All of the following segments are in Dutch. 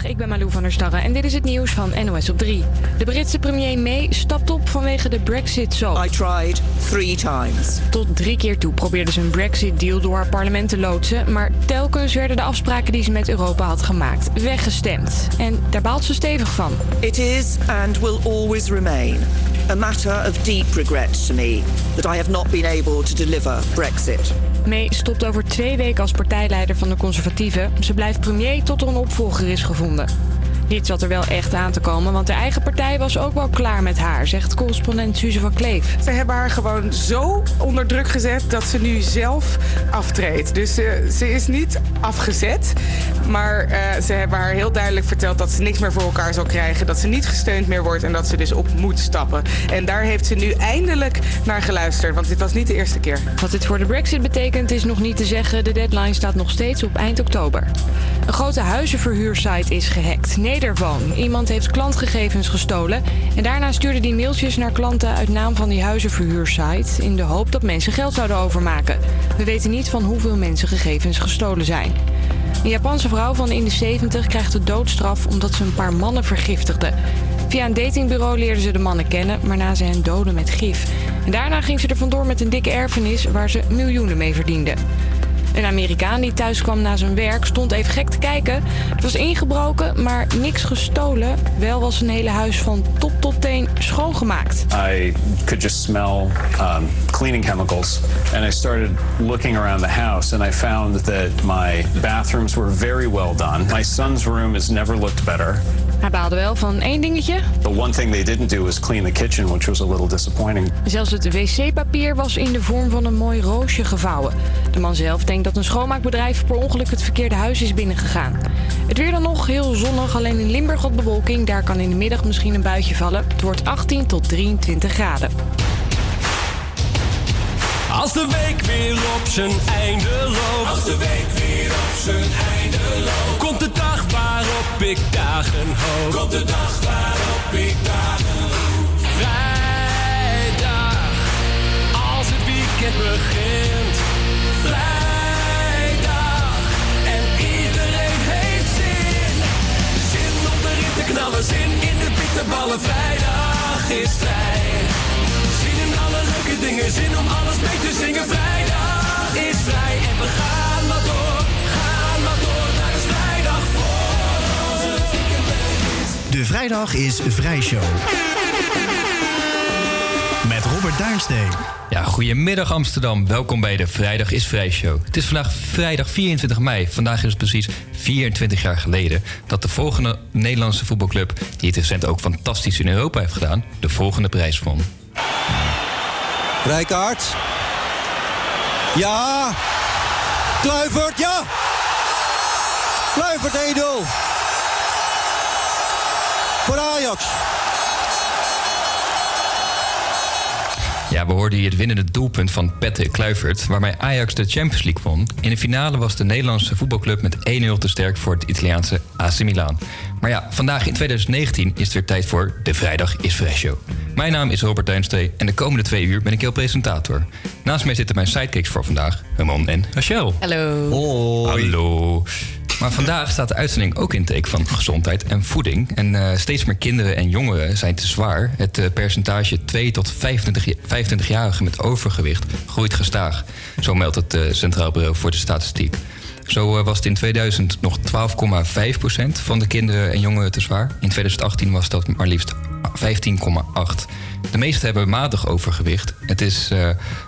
Goedemiddag, ik ben Malou van der Starre en dit is het nieuws van NOS op 3. De Britse premier May stapt op vanwege de brexit zo. I tried three times. Tot drie keer toe probeerde ze een brexit-deal door haar parlement te loodsen... maar telkens werden de afspraken die ze met Europa had gemaakt weggestemd. En daar baalt ze stevig van. It is and will always remain a matter of deep regret to me that I have not been able to deliver Brexit. May stopt over twee weken als partijleider van de conservatieven. Ze blijft premier tot er een opvolger is gevonden. Dit zat er wel echt aan te komen, want de eigen partij was ook wel klaar met haar, zegt correspondent Suze van Kleef. Ze hebben haar gewoon zo onder druk gezet dat ze nu zelf aftreedt. Dus uh, ze is niet afgezet, maar uh, ze hebben haar heel duidelijk verteld dat ze niks meer voor elkaar zal krijgen, dat ze niet gesteund meer wordt en dat ze dus op moet stappen. En daar heeft ze nu eindelijk naar geluisterd, want dit was niet de eerste keer. Wat dit voor de Brexit betekent is nog niet te zeggen. De deadline staat nog steeds op eind oktober. Een grote huizenverhuursite is gehackt. Iemand heeft klantgegevens gestolen. En daarna stuurde die mailtjes naar klanten uit naam van die huizenverhuursite. In de hoop dat mensen geld zouden overmaken. We weten niet van hoeveel mensen gegevens gestolen zijn. Een Japanse vrouw van in de 70 krijgt de doodstraf omdat ze een paar mannen vergiftigde. Via een datingbureau leerde ze de mannen kennen, waarna ze hen doden met gif. En daarna ging ze er vandoor met een dikke erfenis waar ze miljoenen mee verdiende. Een Amerikaan die thuis kwam na zijn werk stond even gek te kijken. Het was ingebroken, maar niks gestolen. Wel was zijn hele huis van top tot teen schoongemaakt. I could just smell um, cleaning chemicals. And I started looking around the house and I found that my bathrooms were very well done. My son's room has never looked better. Hij baalde wel van één dingetje. The one thing they didn't do was clean the kitchen, which was a little disappointing. Zelfs het wc-papier was in de vorm van een mooi roosje gevouwen. De man zelf denkt dat een schoonmaakbedrijf per ongeluk het verkeerde huis is binnengegaan. Het weer dan nog heel zonnig, alleen in Limburg wat bewolking. Daar kan in de middag misschien een buitje vallen. Het wordt 18 tot 23 graden. Als de week weer op zijn einde loopt. Als de week weer op zijn einde loopt. Komt de dag waarop ik dagen hoop. Komt de dag waarop ik dagen hoop. Vrijdag, als het weekend begint. Vrijdag, en iedereen heeft zin. Zin om erin te knallen, zin in de bitterballen. Vrijdag is vrij. Dingen, zin om alles mee te zingen. Vrijdag is vrij en we gaan maar door. Gaan maar door, naar is vrijdag voor het weekend. De vrijdag is Vrijshow. Met Robert Duinsteen. Ja, goedemiddag Amsterdam. Welkom bij de Vrijdag is Vrij Show. Het is vandaag vrijdag 24 mei. Vandaag is het precies 24 jaar geleden dat de volgende Nederlandse voetbalclub, die het recent ook fantastisch in Europa heeft gedaan, de volgende prijs won. Rijkaard. Ja. Kluivert, ja. Kluivert 1-0. Voor Ajax. Ja, we hoorden hier het winnende doelpunt van Patrick Kluivert, waarmee Ajax de Champions League won. In de finale was de Nederlandse voetbalclub met 1-0 te sterk voor het Italiaanse AC Milan. Maar ja, vandaag in 2019 is het weer tijd voor De Vrijdag is Vrij Show. Mijn naam is Robert Duinstee en de komende twee uur ben ik heel presentator. Naast mij zitten mijn sidekicks voor vandaag, Herman en Rachel. Hallo. Hallo. Maar vandaag staat de uitzending ook in teken van gezondheid en voeding. En eh, steeds meer kinderen en jongeren zijn te zwaar. Het eh, percentage 2 tot 25 25-jarigen met overgewicht groeit gestaag. Zo meldt het eh, Centraal Bureau voor de Statistiek. Zo was het in 2000 nog 12,5% van de kinderen en jongeren te zwaar. In 2018 was dat maar liefst 15,8%. De meesten hebben matig overgewicht. Het is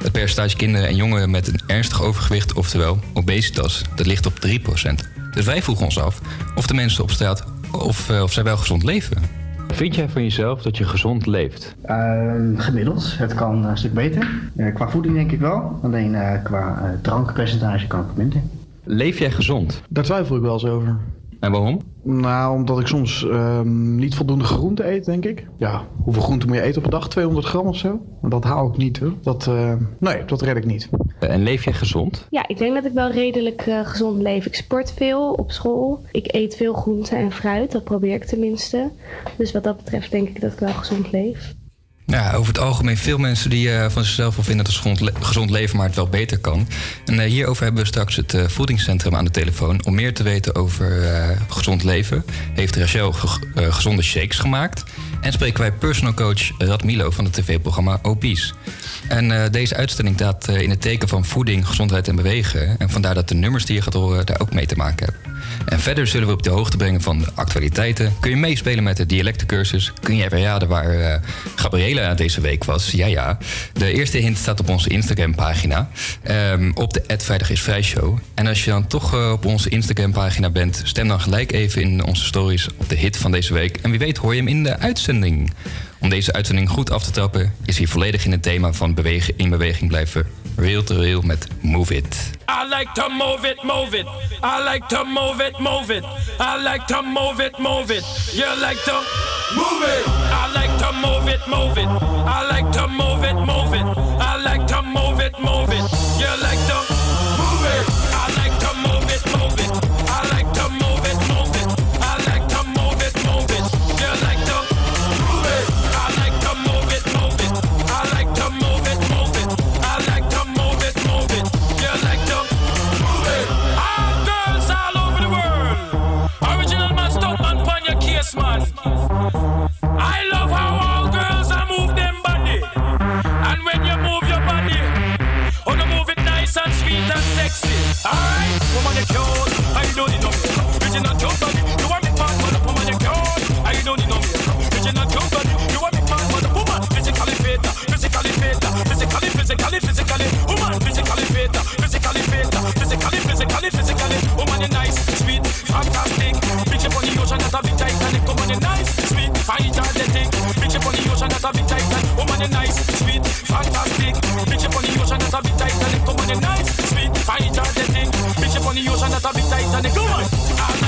het percentage kinderen en jongeren met een ernstig overgewicht, oftewel obesitas, dat ligt op 3%. Dus wij vroegen ons af of de mensen op straat of, eh, of zij wel gezond leven. Vind jij van jezelf dat je gezond leeft? Ehm, gemiddeld. Het kan een stuk beter. Eh, qua voeding denk ik wel. Alleen eh, qua eh, drankpercentage kan het minder. Leef jij gezond? Daar twijfel ik wel eens over. En waarom? Nou, omdat ik soms ehm, niet voldoende groente eet, denk ik. Ja, hoeveel groente moet je eten op een dag? 200 gram of zo? Dat haal ik niet hoor. Dat, eh, nee, dat red ik niet. En leef jij gezond? Ja, ik denk dat ik wel redelijk eh, gezond leef. Ik sport veel op school. Ik eet veel groente en fruit. Dat probeer ik tenminste. Dus wat dat betreft denk ik dat ik wel gezond leef. Over het algemeen veel mensen die eh, van zichzelf wel vinden dat het gezond, gezond leven maar het wel beter kan. En eh, hierover hebben we straks het eh, voedingscentrum aan de telefoon. Om meer te weten over gezond leven heeft Rachel ge- gezonde shakes gemaakt. En spreken wij personal coach Rad Milo van het tv-programma Obese. En eh, deze uitstelling staat eh, in het teken van voeding, gezondheid en bewegen. En vandaar dat de nummers die je gaat horen daar ook mee te maken hebben. En verder zullen we op de hoogte brengen van de actualiteiten. Kun je meespelen met de dialectencursus? Kun je even raden waar eh Gabriela deze week was? Ja, ja. De eerste hint staat op onze Instagram-pagina. ehm, op de Vrijdag is Vrij Show. En als je dan toch op onze Instagram-pagina bent... stem dan gelijk even in onze stories op de hit van deze week. En wie weet hoor je hem in de uitzending. Om deze uitzending goed af te trappen... is hij volledig in het thema van bewegen, in beweging blijven... Real to real met Move It. I like to move it, move it. I like to move it, move it. I like to move it, move it. You like to move it. I like to move it, move it. I like to move it, move it. I like to move it, move it. You like to man. I love how all girls are move them body. And when you move your body, oh, you move it nice and sweet and sexy. Alright, woman, you cute. I don't need no makeup. Original cute body. You want me man, mother, woman, you cute. I don't need no makeup. Original cute body. You want me man, mother, woman, physically fit, physically fit, physically, physically, physically, woman, physically fit, physically fit, physically, physically, physically, woman, you nice, sweet, fantastic. Bitch on the ocean, that's a big Titanic. Woman, you nice, sweet, energetic. Bitch up on the ocean, that's a big Titanic. Woman, you nice, sweet, fantastic. Bitch up on the ocean, that's a big Titanic. Woman, you nice, sweet, energetic. Bitch up on the ocean, that's a big Titanic. Come on, ah,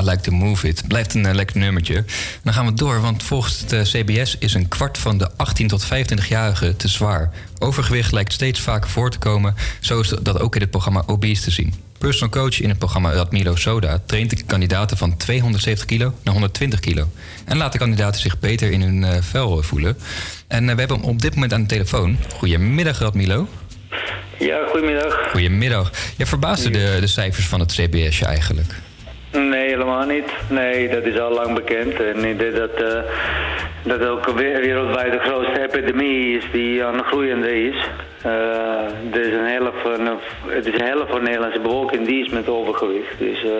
I Like To Move It. Blijft een eh, lekker nummertje. Dan gaan we door, want volgens het eh, CBS is een kwart van de 18 tot 25-jarigen te zwaar. Overgewicht lijkt steeds vaker voor te komen. Zo is dat ook in het programma Obese te zien. Personal coach in het programma Radmilo Soda traint de kandidaten van 270 kilo naar 120 kilo. En laat de kandidaten zich beter in hun eh, vel voelen. En we hebben hem op dit moment aan de telefoon. Goedemiddag Radmilo. Ja, goedemiddag. Goedemiddag. Ja, verbaasde de, de cijfers van het CBS je eigenlijk? Helemaal niet. Nee, dat is al lang bekend. En ik denk dat, eh, dat ook we- wereldwijd de grootste epidemie is die aan het groeiende is. Eh, er is een helft van, het is een helft van de Nederlandse bevolking die is met overgewicht. Dus eh,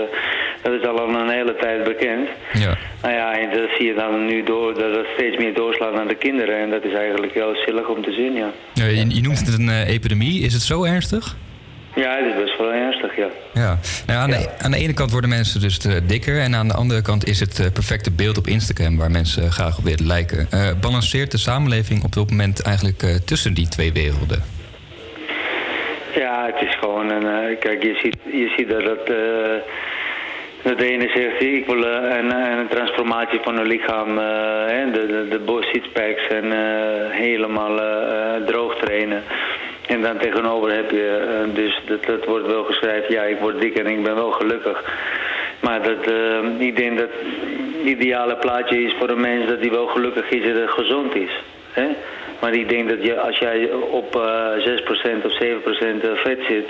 dat is al een hele tijd bekend. Ja. Nou ja, en dat zie je dan nu door, dat het steeds meer doorslaat naar de kinderen. En dat is eigenlijk heel zielig om te zien, ja. Ja, je, je noemt het een epidemie. Is het zo ernstig? Ja, ja. Ja. Nou, ja, aan, de, aan de ene kant worden mensen dus eh, dikker... en aan de andere kant is het eh, perfecte beeld op Instagram... waar mensen eh, graag op willen lijken. Balanceert de samenleving op dit moment eigenlijk tussen die twee werelden? Ja, het is gewoon een. kijk, je ziet, je ziet dat het. dat de ene zegt, ik wil een, een transformatie van het lichaam, hè, de, de, de en helemaal eh, droog trainen. En dan tegenover heb je, eh, dus dat, dat wordt wel geschreven, ja, ik word dik en ik ben wel gelukkig. Maar dat, eh, ik denk dat het ideale plaatje is voor een mens dat hij wel gelukkig is en gezond is. Hè? Maar ik denk dat je, als jij op eh 6% of 7% vet zit,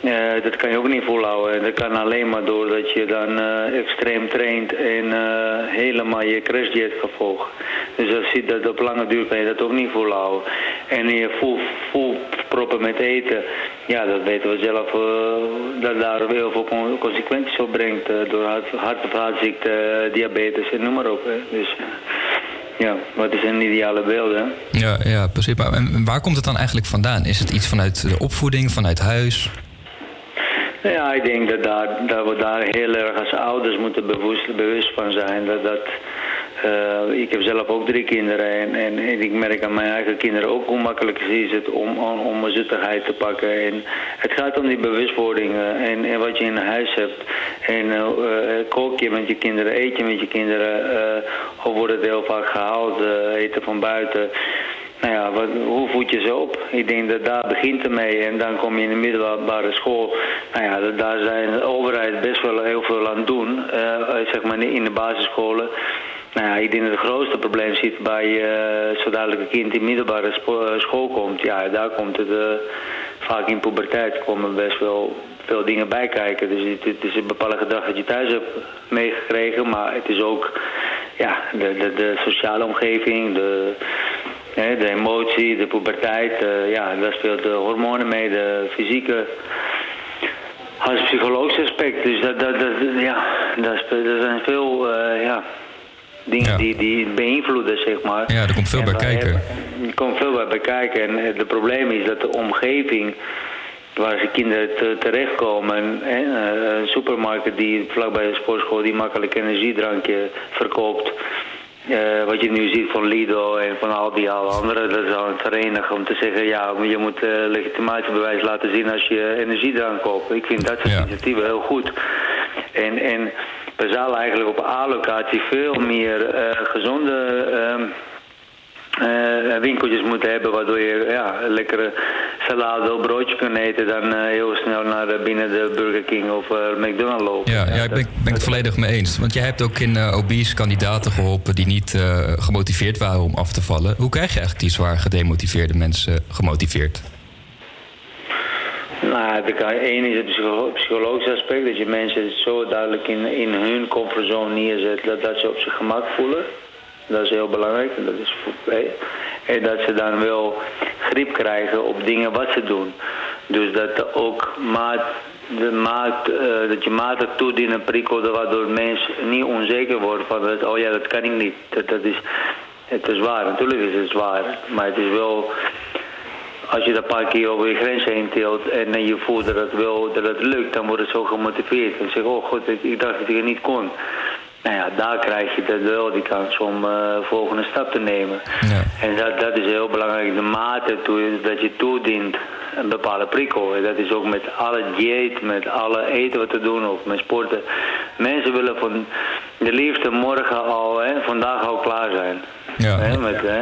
eh, dat kan je ook niet volhouden. En dat kan alleen maar doordat je dan eh, extreem traint en eh, helemaal je crashdieet gaat volgen. Dus als je dat op lange duur kan je dat ook niet volhouden. En je vol, vol proppen met eten, ja, dat weten we zelf, dat daar heel veel con- consequenties op brengt. door hart, hart- of vaatziekte, diabetes en noem maar op. Dus ja, wat is een ideale beeld, hè? Ja, ja precies. Maar en waar komt het dan eigenlijk vandaan? Is het iets vanuit de opvoeding, vanuit huis? Ja, ik denk dat, daar, dat we daar heel erg als ouders moeten bewust, bewust van zijn. Dat, dat, eh, ik heb zelf ook drie kinderen en, en, ik merk aan mijn eigen kinderen ook hoe makkelijk het is het om, om, om een zoetigheid te pakken. En het gaat om die bewustwording en, en wat je in huis hebt. En eh, eh, kook je met je kinderen, eet je met je kinderen, of wordt het heel vaak gehaald, eh, eten van buiten. Nou ja, wat, hoe voed je ze op? Ik denk dat daar begint het mee en dan kom je in de middelbare school. Nou ja, daar zijn de overheid best wel heel veel aan doen, eh, zeg maar in de basisscholen. Nou ja, ik denk dat het grootste probleem zit bij eh zo dadelijk een kind in middelbare eh, school komt. Ja, daar komt het eh, vaak in puberteit komen best wel veel dingen bij kijken. Dus het, is een bepaalde gedrag dat je thuis hebt meegekregen, maar het is ook ja, de, de, de sociale omgeving, de, de emotie, de puberteit. eh, ja, daar speelt de hormonen mee, de fysieke als psychologisch aspect. Dus dat, dat, dat, ja, spe- er zijn veel eh, ja, dingen die, die beïnvloeden, zeg maar. Ja, er komt veel En bij kijken. Er komt veel bij, kijken. En het probleem is dat de omgeving waar ze kinderen te, terechtkomen, hè, eh, een supermarkt die vlakbij de sportschool die makkelijk energiedrankje verkoopt. Eh, wat je nu ziet van Lido en van al die alle anderen, dat is al een vereniging om te zeggen, ja, je moet eh, legitimatiebewijs laten zien als je energiedrank koopt. Ik vind dat soort initiatieven heel goed. En, en we zouden eigenlijk op A-locatie veel meer eh, gezonde eh, winkeltjes moeten hebben, waardoor je ja, lekkere salade of broodje kunt eten, dan eh, heel snel naar eh, binnen de Burger King of McDonald's lopen. Ja, ja ik ben, ben ik het volledig mee eens. Want jij hebt ook in obese kandidaten geholpen die niet gemotiveerd waren om af te vallen. Hoe krijg je eigenlijk die zwaar gedemotiveerde mensen gemotiveerd? Nou, één is het psycho- psychologische aspect, dat je mensen zo duidelijk in, in hun comfortzone neerzet dat, dat ze op zich gemak voelen. Dat is heel belangrijk. En, dat is, en dat ze dan wel grip krijgen op dingen wat ze doen. Dus dat ook maat, de maat, eh, dat je matig toedienen prikkelde waardoor mensen niet onzeker worden van dat, oh ja, dat kan ik niet. Dat, dat is, het is waar, natuurlijk is het zwaar. Maar het is wel als je dat een paar keer over je grens heen tilt en je voelt dat het wel dat het lukt, dan word je zo gemotiveerd. En zeg, oh god, ik, ik dacht dat ik het niet kon. Nou ja, daar krijg je dat wel die kans om eh volgende stap te nemen. En dat, dat is heel belangrijk, de mate toe, dat je toedient een bepaalde prikkel. En dat is ook met alle dieet, met alle eten wat te doen of met sporten. Mensen willen van de liefste morgen al, hè, vandaag al klaar zijn. Ja. Hè, met, hè,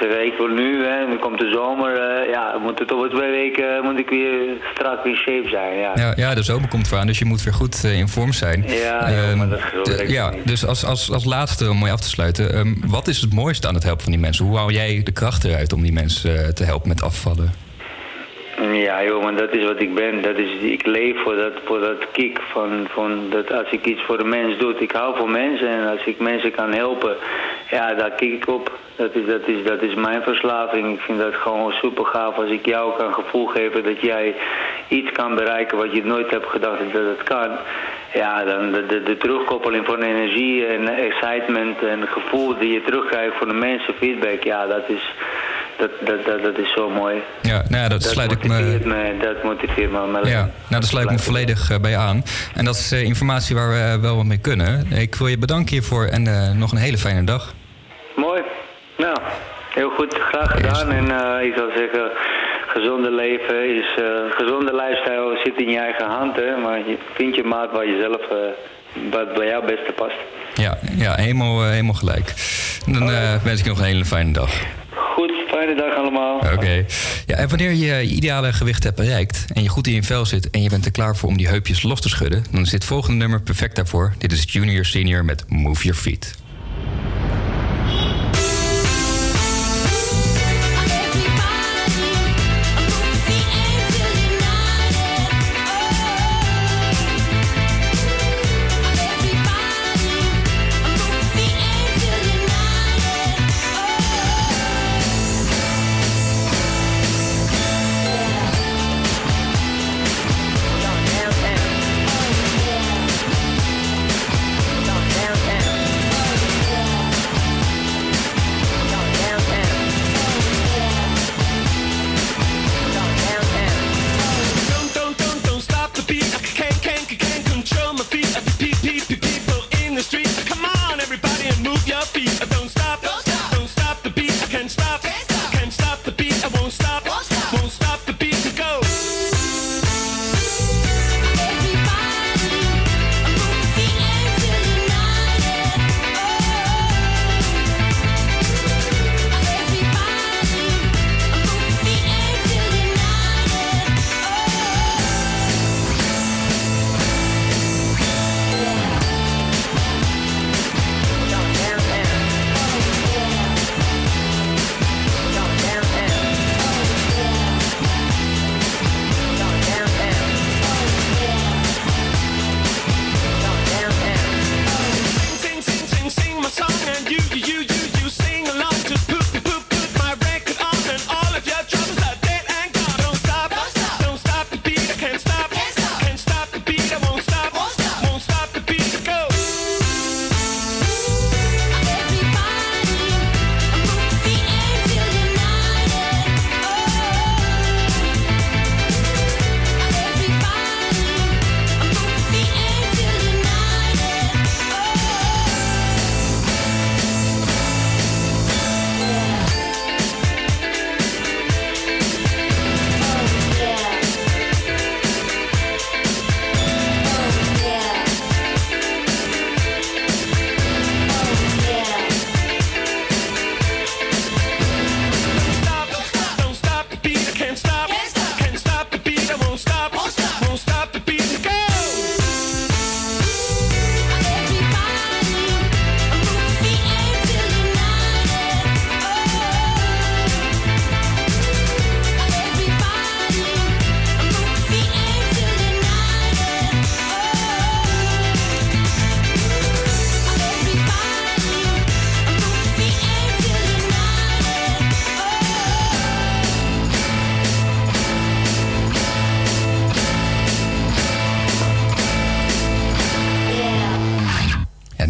zeggen, ik wil nu, hè, nu komt de zomer, eh, ja, moet het over twee weken moet ik weer strak in shape zijn. Ja. Ja, ja, de zomer komt eraan, dus je moet weer goed eh, in vorm zijn. Ja, Ehm, maar dat is de- werkt dus als, als, als laatste, om mooi af te sluiten. ehm, wat is het mooiste aan het helpen van die mensen? Hoe hou jij de kracht eruit om die mensen eh, te helpen met afvallen? Ja, jongen, dat is wat ik ben. Dat is, ik leef voor dat, voor dat kick van, van dat als ik iets voor de mens doe. Ik hou van mensen en als ik mensen kan helpen, ja, daar kijk ik op. Dat is, dat, is, dat is mijn verslaving. Ik vind dat gewoon super gaaf als ik jou kan gevoel geven dat jij iets kan bereiken wat je nooit hebt gedacht dat het kan. Ja, dan de, de, de terugkoppeling van energie en excitement en gevoel die je terugkrijgt van de mensen, feedback, ja, dat is, dat, dat, dat, dat is zo mooi. Ja, nou ja, dat, sluit ik me... me. Dat motiveert me. om Ja, nou, daar sluit ik me volledig eh, bij aan. En dat is eh, informatie waar we eh, wel wat mee kunnen. Ik wil je bedanken hiervoor en nog een hele fijne dag. Mooi. Nou, heel goed. Graag gedaan. En ik zou zeggen, gezonde leven is... eh, gezonde lifestyle zit in je eigen hand, hè. Maar je vindt je maat waar je zelf... eh, wat bij jou beste past. Ja, ja helemaal, eh, helemaal gelijk. Dan wens ik je nog een hele fijne dag. Goed, fijne dag allemaal. Oké. Ja, en wanneer je je ideale gewicht hebt bereikt en je goed in je vel zit en je bent er klaar voor om die heupjes los te schudden, dan is dit volgende nummer perfect daarvoor. Dit is Junior Senior met Move Your Feet.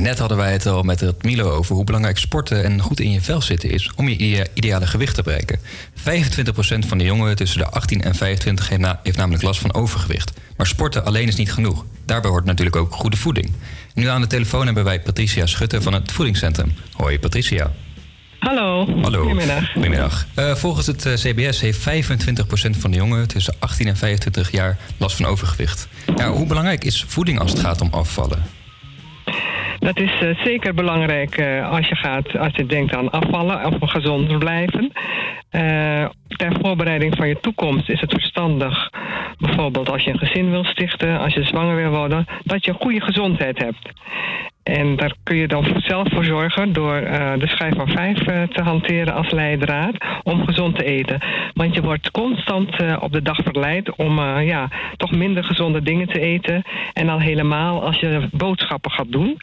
Net hadden wij het al met het Milo over hoe belangrijk sporten en goed in je vel zitten is om je idea- ideale gewicht te bereiken. 25% van de jongeren tussen de 18 en 25 heeft, na- heeft namelijk last van overgewicht. Maar sporten alleen is niet genoeg. Daarbij hoort natuurlijk ook goede voeding. Nu aan de telefoon hebben wij Patricia Schutte van het Voedingscentrum. Hoi Patricia. Hallo. Hallo. Goedemiddag. Goedemiddag. Eh, volgens het eh, CBS heeft 25% van de jongeren tussen 18 en 25 jaar last van overgewicht. Ja, hoe belangrijk is voeding als het gaat om afvallen? Dat is eh, zeker belangrijk eh, als je gaat, als je denkt aan afvallen of gezond blijven. Eh, ter voorbereiding van je toekomst is het verstandig, bijvoorbeeld als je een gezin wil stichten, als je zwanger wil worden, dat je goede gezondheid hebt. En daar kun je dan zelf voor zorgen door eh, de schijf van vijf eh, te hanteren als leidraad om gezond te eten. Want je wordt constant eh, op de dag verleid om ja, toch minder gezonde dingen te eten. En al helemaal als je boodschappen gaat doen.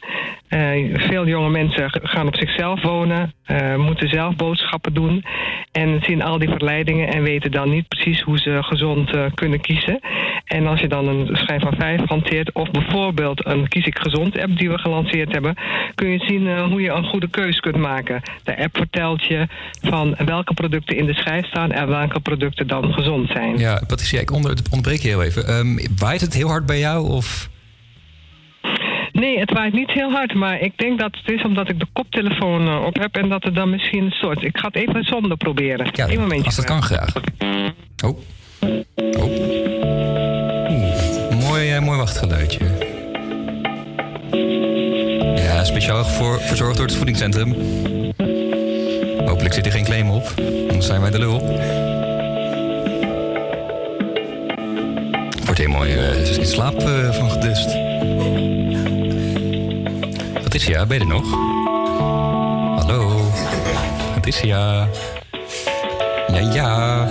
Veel jonge mensen gaan op zichzelf wonen, moeten zelf boodschappen doen. En zien al die verleidingen en weten dan niet precies hoe ze gezond kunnen kiezen. En als je dan een schijf van vijf hanteert, of bijvoorbeeld een Kies ik Gezond app die we gelanceerd hebben, kun je zien eh, hoe je een goede keus kunt maken. De app vertelt je van welke producten in de schijf staan en welke producten dan gezond zijn. Ja, Patricia, ik onder, onderbreek je heel even. Ehm, waait het heel hard bij jou? Of? Nee, het waait niet heel hard, maar ik denk dat het is omdat ik de koptelefoon eh, op heb en dat het dan misschien soort. Ik ga het even zonder proberen. Ja, Eén momentje. als dat kan graag. Oh. Oh. Oeh, mooi, eh, mooi wachtgeluidje. Ja, speciaal voor, verzorgd door het voedingscentrum. Hopelijk zit er geen claim op, anders zijn wij de lul. Wordt helemaal eh, in slaap eh, van gedust. Patricia, ben je er nog? Hallo? Patricia? Ja, ja. Ja,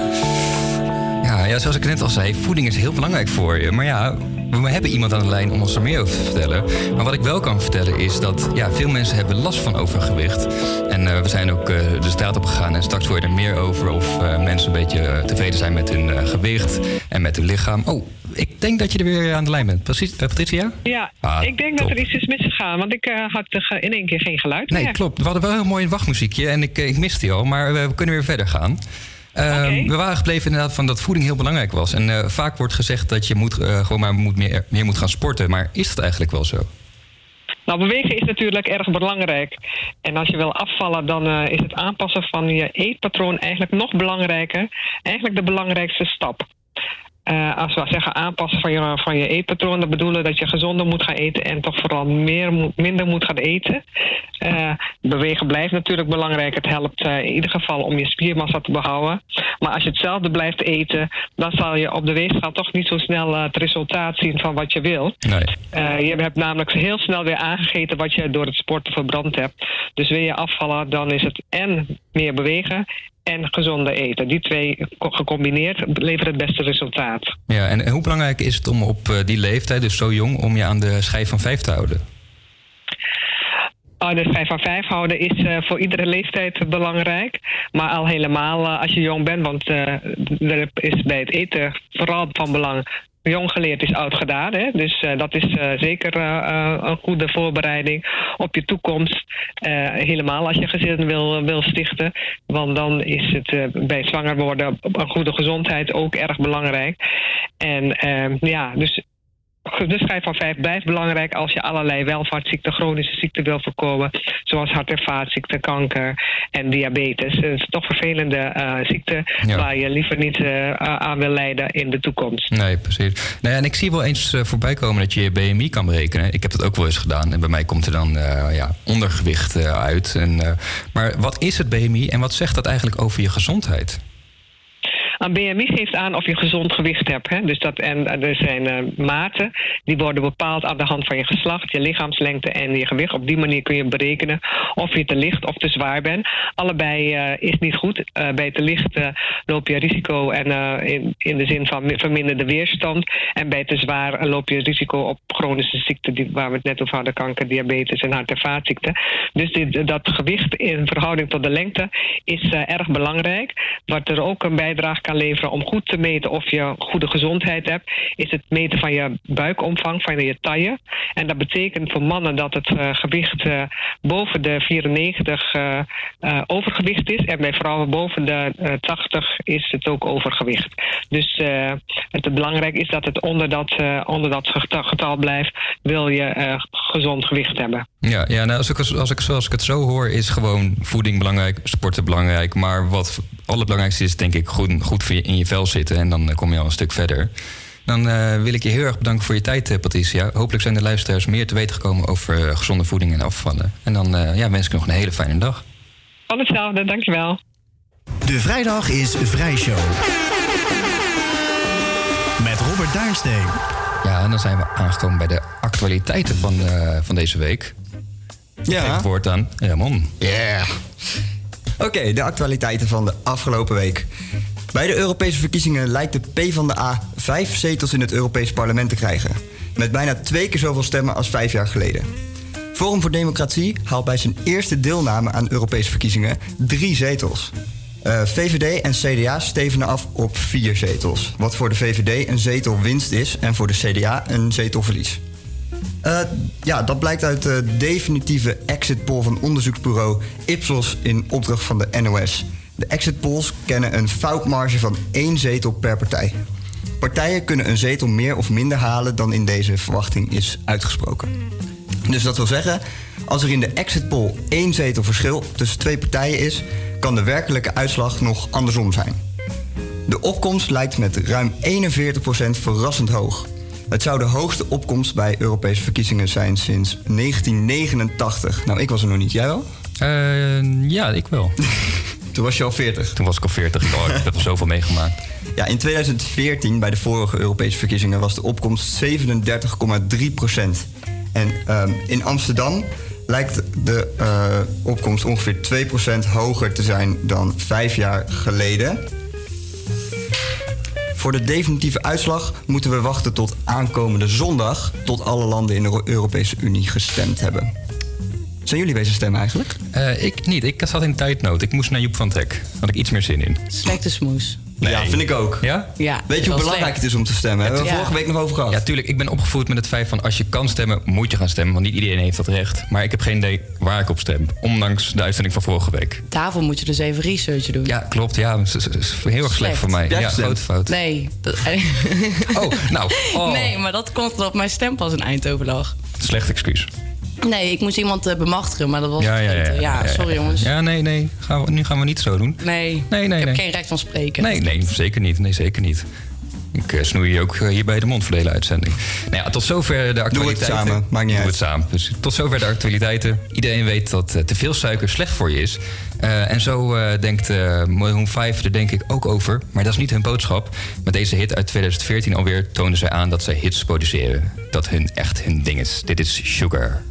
ja, zoals ik net al zei, voeding is heel belangrijk voor je. Maar ja, we hebben iemand aan de lijn om ons er meer over te vertellen. Maar wat ik wel kan vertellen is dat ja, veel mensen hebben last van overgewicht. En eh, we zijn ook eh, de straat op gegaan en straks hoor je er meer over... of eh, mensen een beetje tevreden zijn met hun gewicht en met hun lichaam. Oh, ik denk dat je er weer aan de lijn bent. Precies, Patricia? Ja, Ah, ik denk top. dat er iets is misgegaan, want ik had in één keer geen geluid Nee, meer. klopt. We hadden wel een heel mooi wachtmuziekje en ik, ik miste die al, maar we kunnen weer verder gaan. Ehm, We waren gebleven inderdaad van dat voeding heel belangrijk was. En eh, vaak wordt gezegd dat je moet, eh, gewoon maar moet meer, meer moet gaan sporten. Maar is dat eigenlijk wel zo? Nou, bewegen is natuurlijk erg belangrijk. En als je wil afvallen, dan eh, is het aanpassen van je eetpatroon eigenlijk nog belangrijker. Eigenlijk de belangrijkste stap. Eh, als we zeggen aanpassen van je, van je eetpatroon, dan bedoelen dat je gezonder moet gaan eten en toch vooral meer minder moet gaan eten. Eh, bewegen blijft natuurlijk belangrijk. Het helpt eh, in ieder geval om je spiermassa te behouden. Maar als je hetzelfde blijft eten, dan zal je op de weegschaal toch niet zo snel het resultaat zien van wat je wil. Nee. Je hebt namelijk heel snel weer aangegeten wat je door het sporten verbrand hebt. Dus wil je afvallen, dan is het en meer bewegen en gezonde eten. Die twee co- gecombineerd leveren het beste resultaat. Ja, en, en hoe belangrijk is het om op eh, die leeftijd, dus zo jong, om je aan de schijf van vijf te houden? De 5 van 5 houden is eh, voor iedere leeftijd belangrijk. Maar al helemaal eh, als je jong bent, want eh, er is bij het eten vooral van belang. Jong geleerd is oud gedaan. Hè? Dus dat is zeker een goede voorbereiding op je toekomst. Helemaal als je gezin wil, wil stichten. Want dan is het bij zwanger worden een goede gezondheid ook erg belangrijk. En eh, ja, dus schijf van vijf blijft belangrijk als je allerlei welvaartsziekten, chronische ziekten wil voorkomen. Zoals hart- en vaatziekten, kanker en diabetes. Het is toch vervelende eh, ziekten Ja. waar je liever niet eh, aan wil lijden in de toekomst. Nee, precies. Nou ja, en ik zie wel eens eh, voorbij komen dat je je BMI kan berekenen. Ik heb dat ook wel eens gedaan. En bij mij komt er dan ja, ondergewicht uit. En, maar wat is het BMI en wat zegt dat eigenlijk over je gezondheid? Een BMI geeft aan of je gezond gewicht hebt. Hè? Dus dat, en er zijn eh, maten die worden bepaald aan de hand van je geslacht, je lichaamslengte en je gewicht. Op die manier kun je berekenen of je te licht of te zwaar bent. Allebei eh, is niet goed. Eh, bij te licht loop je risico en, in, in de zin van mi- verminderde weerstand. En bij te zwaar loop je risico op chronische ziekten die, waar we het net over hadden, kanker, diabetes en hart- en vaatziekten. Dus dit, dat gewicht in verhouding tot de lengte is erg belangrijk. Wat er ook een bijdrage kan leveren om goed te meten of je goede gezondheid hebt, is het meten van je buikomvang, van je taille. En dat betekent voor mannen dat het eh, gewicht eh, boven de 94 eh, overgewicht is. En bij vrouwen boven de eh, 80 is het ook overgewicht. Dus het belangrijk is dat het onder dat, onder dat geta- getal blijft, wil je gezond gewicht hebben. Ja, ja nou, als, ik, als, ik, zoals ik het zo hoor, is gewoon voeding belangrijk, sporten belangrijk. Maar wat allerbelangrijkste is, denk ik, goed, goed in je vel zitten. En dan eh, kom je al een stuk verder. Dan eh, wil ik je heel erg bedanken voor je tijd, eh, Patricia. Hopelijk zijn de luisteraars meer te weten gekomen over gezonde voeding en afvallen. En dan eh, ja, wens ik nog een hele fijne dag. Van hetzelfde, dankjewel. De vrijdag is Vrijshow. Met Robert Duinsteen. Ja, en dan zijn we aangekomen bij de actualiteiten van, eh, van deze week. Ik geef het woord aan Ramon. Yeah. Oké, de actualiteiten van de afgelopen week. Bij de Europese verkiezingen lijkt de PvdA vijf zetels in het Europees parlement te krijgen. Met bijna twee keer zoveel stemmen als vijf jaar geleden. Forum voor Democratie haalt bij zijn eerste deelname aan Europese verkiezingen drie zetels. Eh, VVD en CDA stevenen af op vier zetels. Wat voor de VVD een zetel winst is en voor de CDA een zetelverlies. Eh, ja, dat blijkt uit de definitieve exit poll van onderzoeksbureau Ipsos in opdracht van de NOS. De exit polls kennen een foutmarge van één zetel per partij. Partijen kunnen een zetel meer of minder halen dan in deze verwachting is uitgesproken. Dus dat wil zeggen, als er in de exit poll één zetel verschil tussen twee partijen is, kan de werkelijke uitslag nog andersom zijn. De opkomst lijkt met ruim 41% verrassend hoog. Het zou de hoogste opkomst bij Europese verkiezingen zijn sinds 1989. Nou, ik was er nog niet. Jij wel? Eh, ja, ik wel. Toen was je al 40. Toen was ik al 40. Oh, ik heb er zoveel meegemaakt. Ja, in 2014, bij de vorige Europese verkiezingen, was de opkomst 37,3 procent. En ehm, in Amsterdam lijkt de eh, opkomst ongeveer 2 procent hoger te zijn dan vijf jaar geleden. Voor de definitieve uitslag moeten we wachten tot aankomende zondag... tot alle landen in de Europese Unie gestemd hebben. Zijn jullie wezen stemmen eigenlijk? Eh, ik niet. Ik zat in tijdnood. Ik moest naar Joep van Trek. Daar had ik iets meer zin in. Slechte smoes. Ja, vind ik ook. Ja? Ja, Weet je hoe belangrijk slecht. het is om te stemmen? Hebben we Ja. vorige week nog over gehad. Ja, tuurlijk. Ik ben opgevoed met het feit van als je kan stemmen, moet je gaan stemmen. Want niet iedereen heeft dat recht. Maar ik heb geen idee waar ik op stem. Ondanks de uitzending van vorige week. Daarvoor moet je dus even research doen. Ja, klopt. Ja, dat is, heel erg slecht voor mij. Ja, grote fout. Nee. dat- Oh, nou. Oh. Nee, maar dat komt omdat mijn stempas in Eindhoven lag. Slecht excuus. Nee, ik moest iemand eh, bemachtigen, maar dat was Ja, ja, ja. sorry jongens. Ja, nee, nee. Gaan we, nu gaan we niet zo doen. Nee, Nee, nee, ik heb nee. geen recht van spreken. Nee, nee, zeker niet. Nee, zeker niet. Ik eh, snoei je ook eh, hier bij de mond voor de hele uitzending. Nou ja, tot zover de actualiteiten. samen, maakt niet Doe uit. het samen. Dus tot zover de actualiteiten. Iedereen weet dat te veel suiker slecht voor je is. Eh, en zo eh, denkt eh Maroon 5 er denk ik ook over. Maar dat is niet hun boodschap. Met deze hit uit 2014 alweer toonden zij aan dat zij hits produceren. Dat hun echt hun ding is. Dit is Sugar.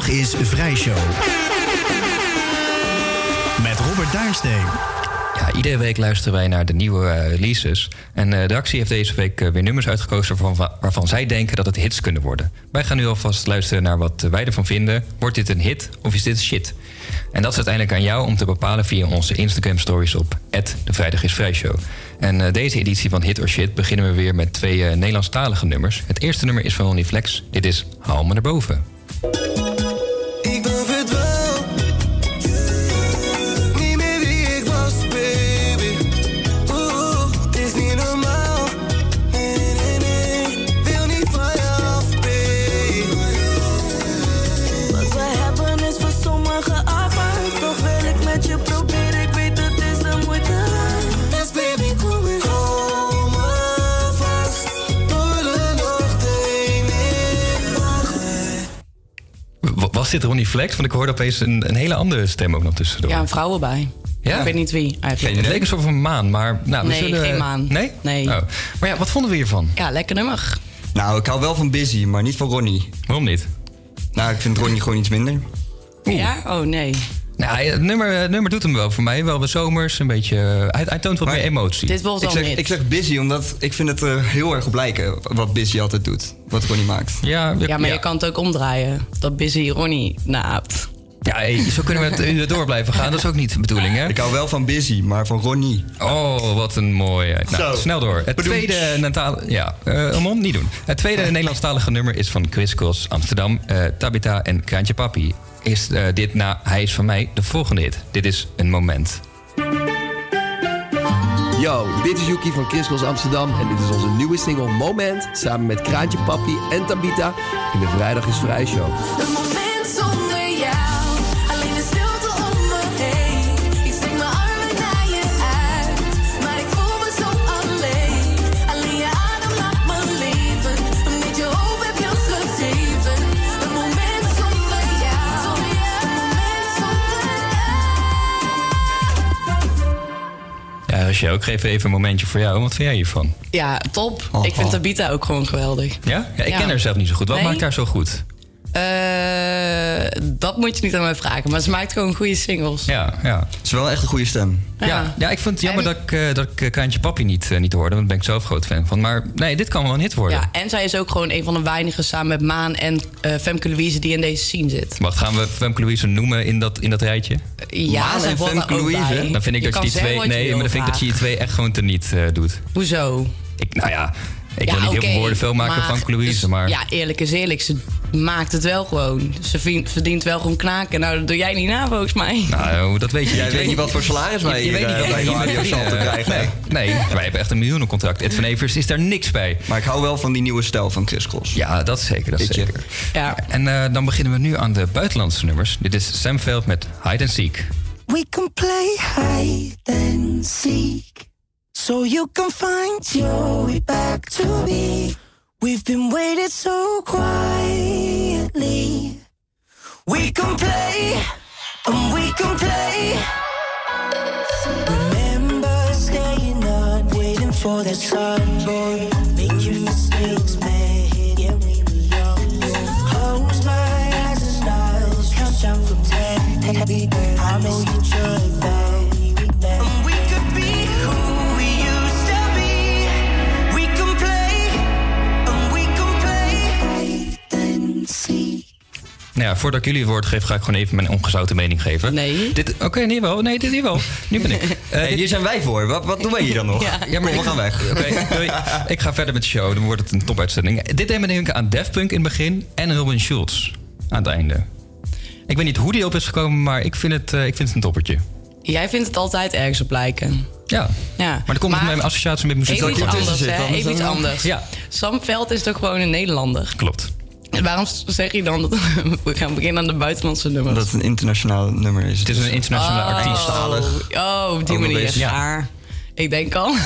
Vrijdag is vrijshow. Met Robert Duinsteen. Ja, iedere week luisteren wij naar de nieuwe eh, releases. En eh, de actie heeft deze week eh, weer nummers uitgekozen waarvan, zij denken dat het hits kunnen worden. Wij gaan nu alvast luisteren naar wat wij ervan vinden. Wordt dit een hit of is dit shit? En dat is uiteindelijk aan jou om te bepalen via onze Instagram stories op de Vrijdag is Vrijshow. En deze editie van Hit or Shit beginnen we weer met twee Nederlandstalige nummers. Het eerste nummer is van Ronnie Flex. Dit is Haal me naar boven. Was dit Ronnie Flex? Want ik hoorde opeens een, een hele andere stem ook nog tussendoor. Ja, een vrouw erbij. Ja? Ik weet niet wie eigenlijk. Het leek een soort van maan, maar... Nou, we Nee, zullen... geen maan. Nee? Nee. Oh. Maar ja, wat vonden we hiervan? Ja, lekker nummer. Nou, ik hou wel van Busy, maar niet van Ronnie. Waarom niet? Nou, ik vind Ronnie gewoon iets minder. Ja? Oh nee. Nou, het nummer, het nummer doet hem wel voor mij. Wel wat zomers, een beetje... Hij, hij toont wat meer emotie. Dit wordt Ik zeg, niet. ik zeg Busy, omdat ik vind het er heel erg op lijken wat Busy altijd doet. Wat Ronnie maakt. Ja, Ja, maar je kan het ook omdraaien. Dat Busy Ronnie naapt. Ja, hey, zo kunnen we het door blijven gaan. Dat is ook niet de bedoeling, hè? Ik hou wel van Busy, maar van Ronnie. Oh, wat een mooie. Nou, Zo. snel door. Het Bedoemd. tweede Natale... Ja, eh Ramon, niet doen. Het tweede Nederlandstalige nummer is van Chris Cross Amsterdam, eh, Tabita en Kraantje Papi. Is eh, dit na Hij is van mij de volgende hit. Dit is een moment. Yo, dit is Yuki van Chris Amsterdam en dit is onze nieuwe single Moment samen met Kraantje Papi en Tabita in de Vrijdag is Vrij Show. Ik geef even een momentje voor jou. Wat vind jij hiervan? Ja, top. Ik vind Tabita ook gewoon geweldig. Ja? ja ik Ja. ken haar zelf niet zo goed. Wat Nee? maakt haar zo goed? Eh, dat moet je niet aan mij vragen, maar ze maakt gewoon goede singles. Ja, ja. Het is wel echt een goede stem. Ja, ja, ik vind het jammer dat ik, eh, dat ik eh, Kraantje Papi niet, niet hoorde. Want daar ben ik zelf groot fan van. Maar nee, dit kan wel een hit worden. Ja, en zij is ook gewoon een van de weinigen samen met Maan en Femke Louise die in deze scene zit. Wacht, gaan we Femke Louise noemen in dat, in dat rijtje? Ja, Maan en Femke Louise? Dan vind ik Je dat je die twee... Nee, maar dan vind ik dat je die twee echt gewoon teniet eh doet. Hoezo? Ik, nou ja, ik Ja, wil niet heel oké, veel woorden veel maken maar- van Louise, maar... Ja, eerlijk is eerlijk. Ze maakt het wel gewoon. Ze verdient, verdient wel gewoon knaken. Nou, dat doe jij niet na, volgens mij. Nou, dat weet je Jij weet niet wat voor salaris wij hier, weet niet eh, bij Radio. Salto krijgen. Nee, nee, wij hebben echt een miljoenencontract. Ed van Evers is daar niks bij. Maar ik hou wel van die nieuwe stijl van Chris Cross. Ja, dat zeker, dat zeker. Ja. En eh, dan beginnen we nu aan de buitenlandse nummers. Dit is Sam Veld met Hide and Seek. We can play hide and seek. So you can find your way back to me. We've been waiting so quietly. We can play, and we can play. Remember staying up, waiting for the sun, boy. Making mistakes, man. Yeah, we were young. Close my eyes and smile. Count down from ten. I know you And Nou ja, voordat ik jullie het woord geef, ga ik gewoon even mijn ongezouten mening geven. Nee. Dit, Oké, nee wel. Nee, dit hier wel. Nu ben ik. Eh, Hey, hier zijn wij voor. Wat, wat doen wij hier dan nog? Ja. Ja, maar Kom, we gaan weg. Oké, doei. ik ga verder met de show. Dan wordt het een topuitzending. Dit deed me denken aan Daft Punk in het begin en Robin Schulz aan het einde. Ik weet niet hoe die op is gekomen, maar ik vind het, eh, ik vind het een toppertje. Jij vindt het altijd ergens op lijken. Ja, Ja. maar er komt Maar- mijn associatie met muziek. Even iets anders, hè? Even iets anders. Ja. Sam Veld is toch gewoon een Nederlander? Klopt. En waarom zeg je dan dat we gaan beginnen aan de buitenlandse nummers? Omdat het een internationaal nummer is. Het is een internationale oh, artiest. Oh, op die manier. Ja. Ik denk al.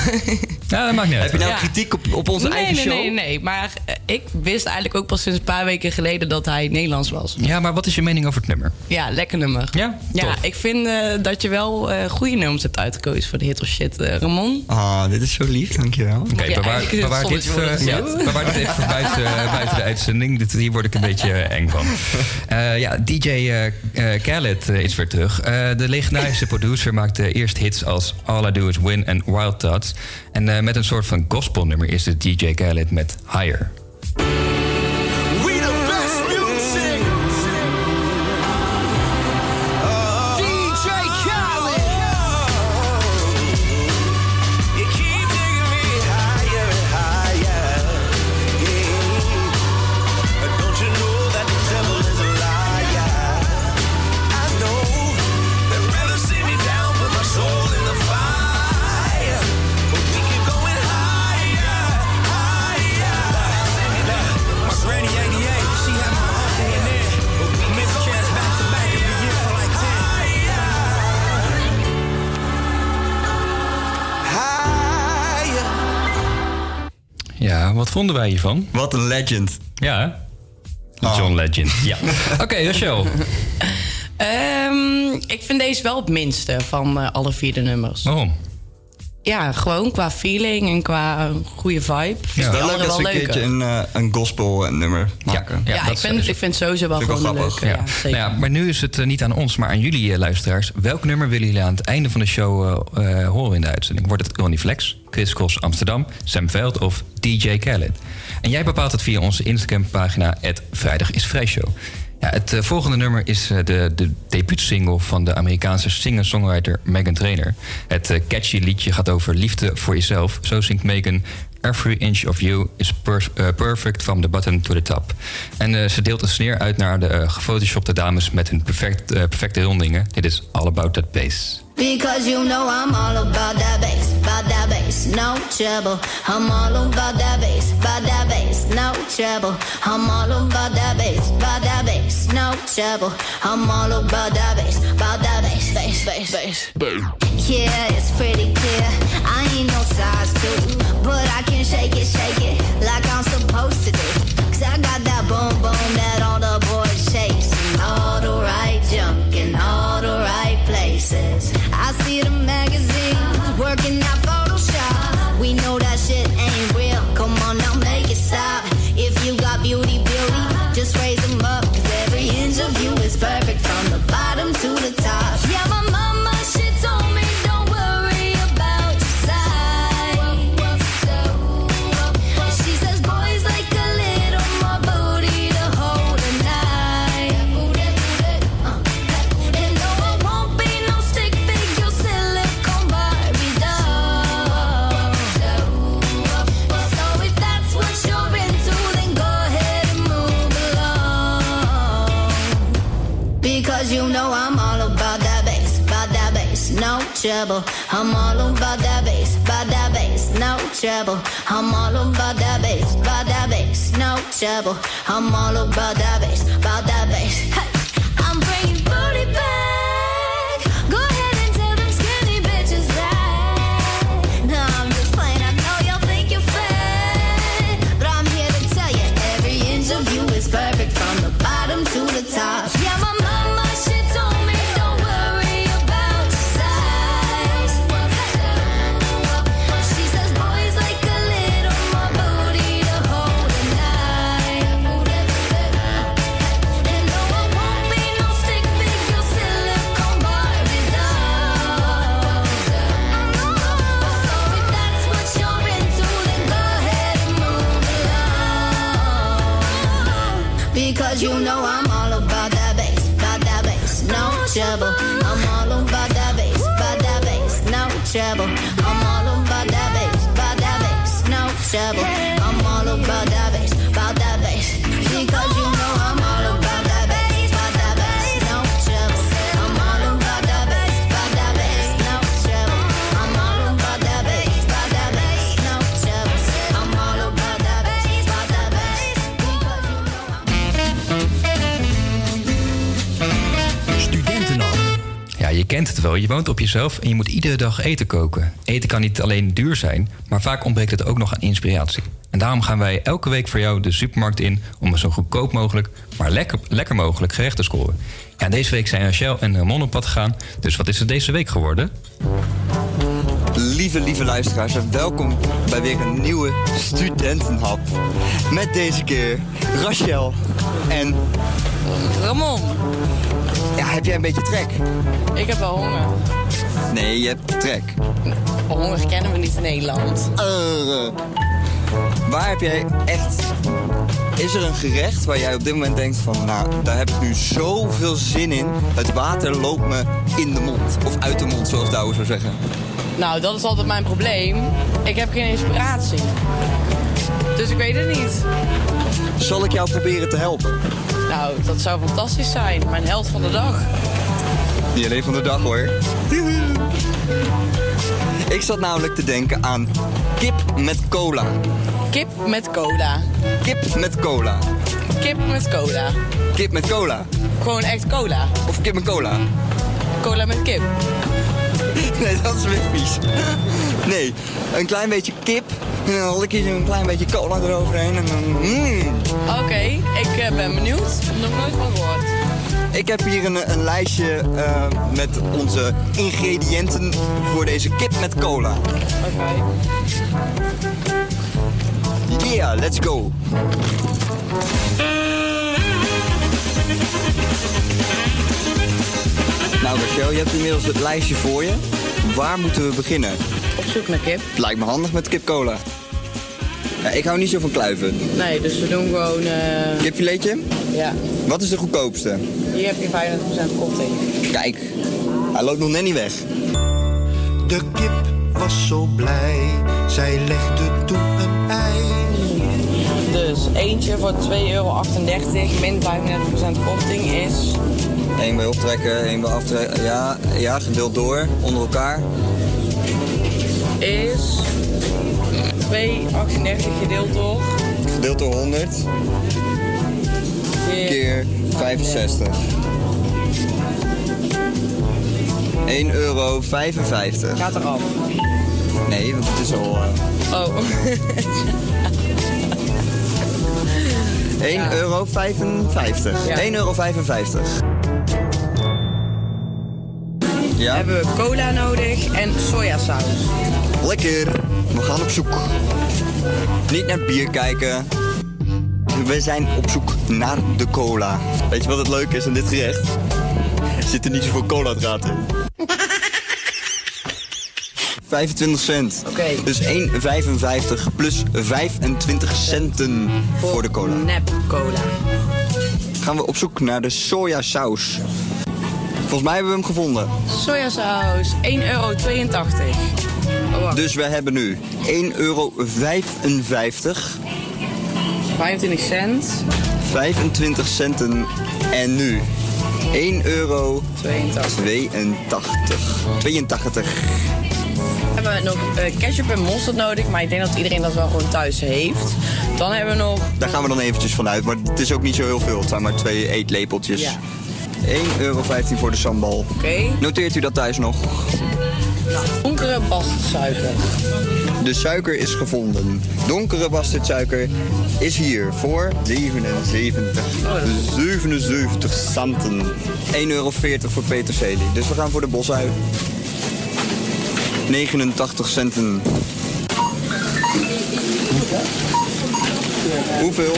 Ja, dat maakt niet uit. Heb je nou Ja. kritiek op, op onze nee, eigen nee, show? Nee, nee, Maar eh, ik wist eigenlijk ook pas sinds een paar weken geleden dat hij Nederlands was. Ja, maar wat is je mening over het nummer? Ja, lekker nummer. Ja? Ja, Tof. ik vind eh, dat je wel eh goede nummers hebt uitgekozen voor de hit of shit, eh, Ramon. Ah, dit is zo lief, dankjewel. Oké, Ja, bewaar, bewaar, dit, ja, bewaar dit even voor buiten, buiten de uitzending. Dit, hier word ik een beetje eng van. Eh, ja, DJ Khaled eh, is weer terug. De legendarische producer maakte eerst hits als All I Do Is Win en Wild Thoughts. En eh, met een soort van gospelnummer is de DJ Khaled met Higher. Vonden wij hiervan? Wat een legend. Ja, John Legend. Ja. Oké, Rachel. Ehm, ik vind deze wel het minste van eh, alle vier de nummers. Waarom? Ja, gewoon qua feeling en qua goede vibe. Het is wel leuk we wel een keertje een, eh, een gospel eh, nummer maken. Ja, ik, vind, ik vind het sowieso wel Vind wel gewoon. Ja. Ja, zeker. Nou ja, maar nu is het eh, niet aan ons, maar aan jullie luisteraars. Welk nummer willen jullie aan het einde van de show horen in de uitzending? Wordt het Ronnie Flex, Chris Cross Amsterdam, Sam Veld of DJ Khaled? En jij bepaalt het via onze Instagram-pagina Vrijdag is Vrij Show. Het eh, volgende nummer is eh, de, de debuutsingle van de Amerikaanse singer-songwriter Megan Trainor. Het eh, catchy liedje gaat over liefde voor jezelf. Zo zingt Megan Every inch of you is per- perfect from the bottom to the top. En ze deelt een sneer uit naar de gefotoshopte dames met hun perfect, perfecte rondingen. Dit is All About That Bass. Because you know I'm all about that bass, about that bass, no trouble. I'm all about that bass, about that bass, no trouble. I'm all about that bass, about that no trouble. I'm all about that bass, about that bass, bass, bass, bass. Yeah, it's pretty clear. I ain't no size two, but I can shake it, shake it like I'm supposed to no trouble. I'm all about that bass, about that bass, no trouble. I'm all about that bass, about that bass, no trouble. I'm all about that bass, about that bass. Het wel. Je woont op jezelf en je moet iedere dag eten koken. Eten kan niet alleen duur zijn, maar vaak ontbreekt het ook nog aan inspiratie. En daarom gaan wij elke week voor jou de supermarkt in om een zo goedkoop mogelijk, maar lekker, lekker mogelijk gerecht te scoren. Ja, deze week zijn Rachel en Ramon op pad gegaan. Dus wat is het deze week geworden? Lieve, lieve luisteraars, en welkom bij weer een nieuwe Studentenhap. Met deze keer Rachel en... Ramon. Ja, heb jij een beetje trek? Ik heb wel honger. Nee, je hebt trek. Honger kennen we niet in Nederland. Eh, waar heb jij echt... Is er een gerecht waar jij op dit moment denkt van... Nou, daar heb ik nu zoveel zin in. Het water loopt me in de mond. Of uit de mond, zoals Douwe zou zeggen. Nou, dat is altijd mijn probleem. Ik heb geen inspiratie. Dus ik weet het niet. Zal ik jou proberen te helpen? Nou, dat zou fantastisch zijn. Mijn held van de dag. Niet alleen van de dag hoor. Ik zat namelijk te denken aan kip met cola. Kip met cola. Kip met cola. Kip met cola. Kip met cola. Gewoon echt cola. Of kip met cola. Cola met kip. Nee, dat is weer vies. Nee, een klein beetje kip. En dan lik je een klein beetje cola eroverheen. En dan... Mm. Oké, ik eh, ben benieuwd. Ik nog nooit van gehoord. Ik heb hier een, een lijstje eh, met onze ingrediënten voor deze kip met cola. Oké. Yeah, let's go. Nou Rachel, je hebt inmiddels het lijstje voor je. Waar moeten we beginnen? Op zoek naar kip. Lijkt me handig met kip cola. Ja, ik hou niet zo van kluiven. Nee, dus we doen gewoon... eh, Kipfiletje? Ja. Wat is de goedkoopste? Hier heb je 35% korting. Kijk, hij loopt nog net niet weg. De kip was zo blij, zij legde toen een ei. Dus eentje voor 2,38 euro, min 35% korting is... Eén bij optrekken, één bij aftrekken. Ja, ja, gedeeld door, onder elkaar. Is 2,38 gedeeld door... Gedeeld door 100 keer 65. 1,55 euro. Gaat eraf. Nee, want het is al... eh, Oh. 1,55 euro. 55. Ja. 1,55 euro. Ja? Hebben we cola nodig en sojasaus. Lekker. We gaan op zoek. Niet naar bier kijken. We zijn op zoek naar de cola. Weet je wat het leuke is aan dit gerecht? Er zit er niet zoveel cola-draad in. 25 cent. Oké. Dus 1,55 plus 25 centen voor, de cola. Nep cola. Gaan we op zoek naar de sojasaus. Volgens mij hebben we hem gevonden. Sojasaus, 1,82 euro. Oh. Dus we hebben nu 1,55 euro. 25 cent. 25 centen en nu 1 euro 82. 82. 82. Hebben we nog eh, ketchup en mosterd nodig, maar ik denk dat iedereen dat wel gewoon thuis heeft. Dan hebben we nog... Daar gaan we dan eventjes vanuit, maar het is ook niet zo heel veel. Het zijn maar twee eetlepeltjes. Ja. 1,15 euro voor de sambal. Oké. Noteert u dat thuis nog? Donkere bastsuiker. De suiker is gevonden. Donkere bastardsuiker is hier voor 77. 77 centen. 1,40 euro voor peterselie. Dus we gaan voor de bosui. 89 centen. Hoeveel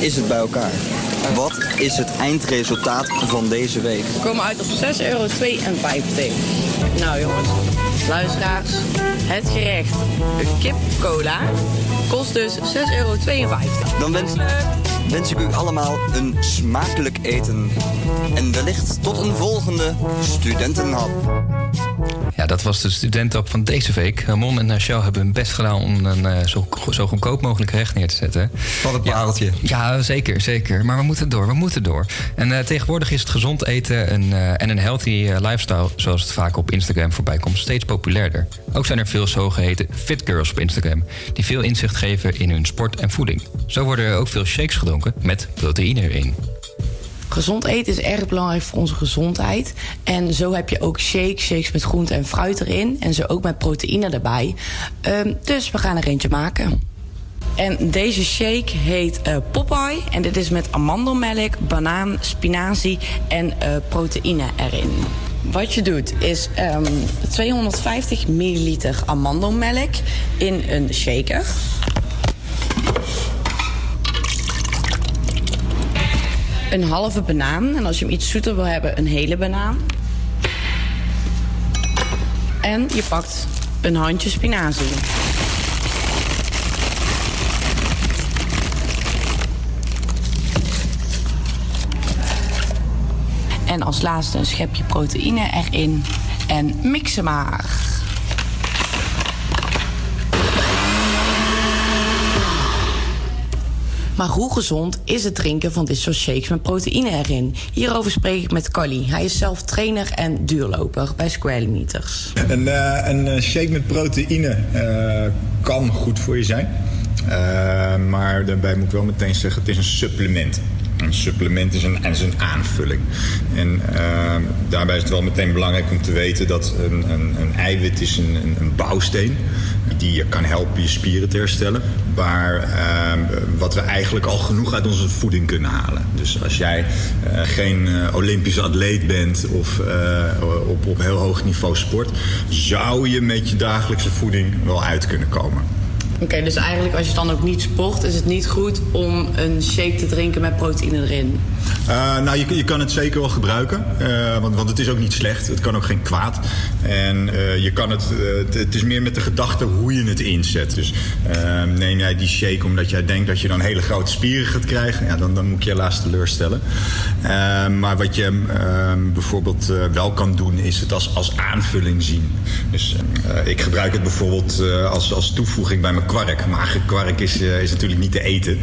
is het bij elkaar? Is het eindresultaat van deze week? We komen uit op 6,52 euro. Nou jongens, luisteraars, het gerecht kip cola kost dus 6,52 euro. Dan wens, wens ik u allemaal een smakelijk eten. En wellicht tot een volgende studentenhap. Ja, dat was de studententop van deze week. Ramon en Rachel hebben hun best gedaan om een eh, zo, zo goedkoop mogelijk gerecht neer te zetten. Wat een pareltje. Ja, zeker, zeker. Maar we moeten door, we moeten door. En eh, tegenwoordig is het gezond eten een, eh, en een healthy lifestyle, zoals het vaak op Instagram voorbij komt, steeds populairder. Ook zijn er veel zogeheten fit girls op Instagram, die veel inzicht geven in hun sport en voeding. Zo worden er ook veel shakes gedronken met proteïne erin. Gezond eten is erg belangrijk voor onze gezondheid. En zo heb je ook shakes, shakes met groente en fruit erin. En zo ook met proteïne erbij. Ehm, dus we gaan er eentje maken. En deze shake heet eh, Popeye. En dit is met amandelmelk, banaan, spinazie en eh, proteïne erin. Wat je doet is ehm, 250 milliliter amandelmelk in een shaker. Een halve banaan. En als je hem iets zoeter wil hebben, een hele banaan. En je pakt een handje spinazie. En als laatste een schepje proteïne erin. En mixen maar. Maar hoe gezond is het drinken van dit soort shakes met proteïne erin? Hierover spreek ik met Carly. Hij is zelf trainer en duurloper bij Square Meters. Een, eh, een eh, shake met proteïne eh, kan goed voor je zijn. Maar daarbij moet ik wel meteen zeggen, het is een supplement. Een supplement is een, is een aanvulling. En eh, daarbij is het wel meteen belangrijk om te weten dat een, een, een eiwit is een, een, een bouwsteen die je kan helpen je spieren te herstellen. Maar eh, wat we eigenlijk al genoeg uit onze voeding kunnen halen. Dus als jij eh, geen eh, Olympische atleet bent of eh, op, op heel hoog niveau sport, zou je met je dagelijkse voeding wel uit kunnen komen. Oké, dus eigenlijk als je dan ook niet sport, is het niet goed om een shake te drinken met proteïne erin. Uh, nou, je, je kan het zeker wel gebruiken, uh, want, want het is ook niet slecht. Het kan ook geen kwaad. En uh, je kan het, het, is meer met de gedachte hoe je het inzet. Dus neem jij die shake omdat jij denkt dat je dan hele grote spieren gaat krijgen, ja, dan, dan moet je helaas teleurstellen. maar wat je bijvoorbeeld wel kan doen, is het als, als aanvulling zien. Dus ik gebruik het bijvoorbeeld als, als toevoeging bij mijn kwark. Maar kwark is, is natuurlijk niet te eten.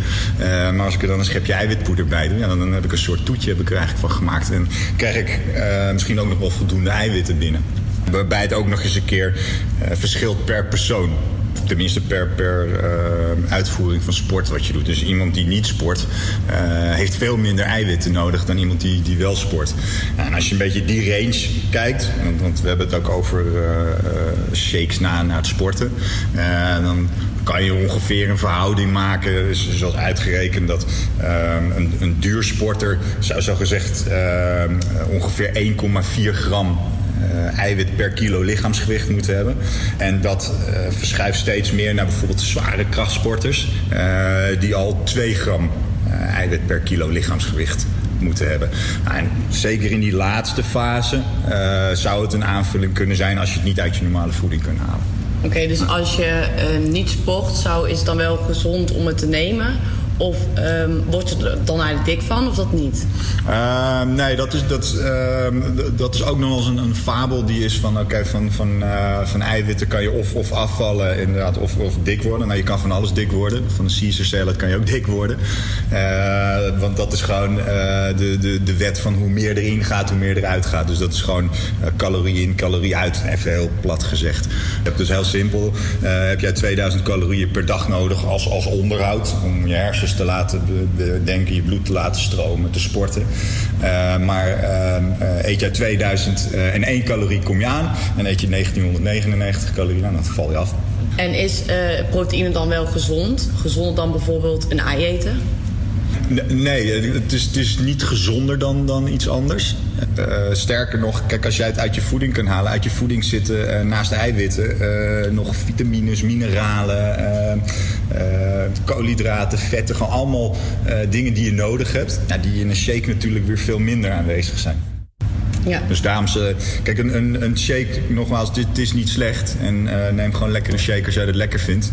maar als ik er dan een schepje eiwitpoeder bij doe, ja, dan, dan heb ik een soort toetje heb ik er eigenlijk van gemaakt. En krijg ik uh, misschien ook nog wel voldoende eiwitten binnen. Waarbij het ook nog eens een keer uh, verschilt per persoon. Tenminste per, per uh, uitvoering van sport wat je doet. Dus iemand die niet sport heeft veel minder eiwitten nodig dan iemand die, die wel sport. En als je een beetje die range kijkt, want, we hebben het ook over shakes na, na het sporten. dan kan je ongeveer een verhouding maken. Zoals uitgerekend dat um, een, een duursporter zou zo gezegd um, ongeveer 1,4 gram uh, eiwit per kilo lichaamsgewicht moeten hebben. En dat uh, verschuift steeds meer naar bijvoorbeeld zware krachtsporters, uh, die al 2 gram eiwit per kilo lichaamsgewicht moeten hebben. Nou, en zeker in die laatste fase zou het een aanvulling kunnen zijn als je het niet uit je normale voeding kunt halen. Oké, dus als je niet sport, zou, is het dan wel gezond om het te nemen? Of um, word je er dan eigenlijk dik van, of dat niet? Uh, nee, dat is, dat, uh, dat is ook nog wel eens een, een fabel die is van... oké, van, van, uh, van eiwitten kan je of, of afvallen inderdaad, of, of dik worden. Nou, je kan van alles dik worden. Van een Caesar salad kan je ook dik worden. Uh, want dat is gewoon de, de, de wet van hoe meer erin gaat, hoe meer eruit gaat. Dus dat is gewoon calorie in, calorie uit. Even heel plat gezegd. Dus heel simpel. heb jij 2000 calorieën per dag nodig als, als onderhoud om je hersens te laten denken, je bloed te laten stromen, te sporten. Uh, maar uh, eet jij 2001 calorie, kom je aan. En eet je 1999 calorieën, nou, dan val je af. En is proteïne dan wel gezond? Gezonder dan bijvoorbeeld een ei eten? Nee, het is, het is niet gezonder dan, dan iets anders. Uh, sterker nog, kijk, als jij het uit je voeding kunt halen, uit je voeding zitten uh, naast de eiwitten uh, nog vitamines, mineralen, koolhydraten, vetten, gewoon allemaal dingen die je nodig hebt, ja, die in een shake natuurlijk weer veel minder aanwezig zijn. Ja. Dus daarom, kijk, een, een, een shake, nogmaals, dit is niet slecht. En neem gewoon lekker een shake als jij het lekker vindt.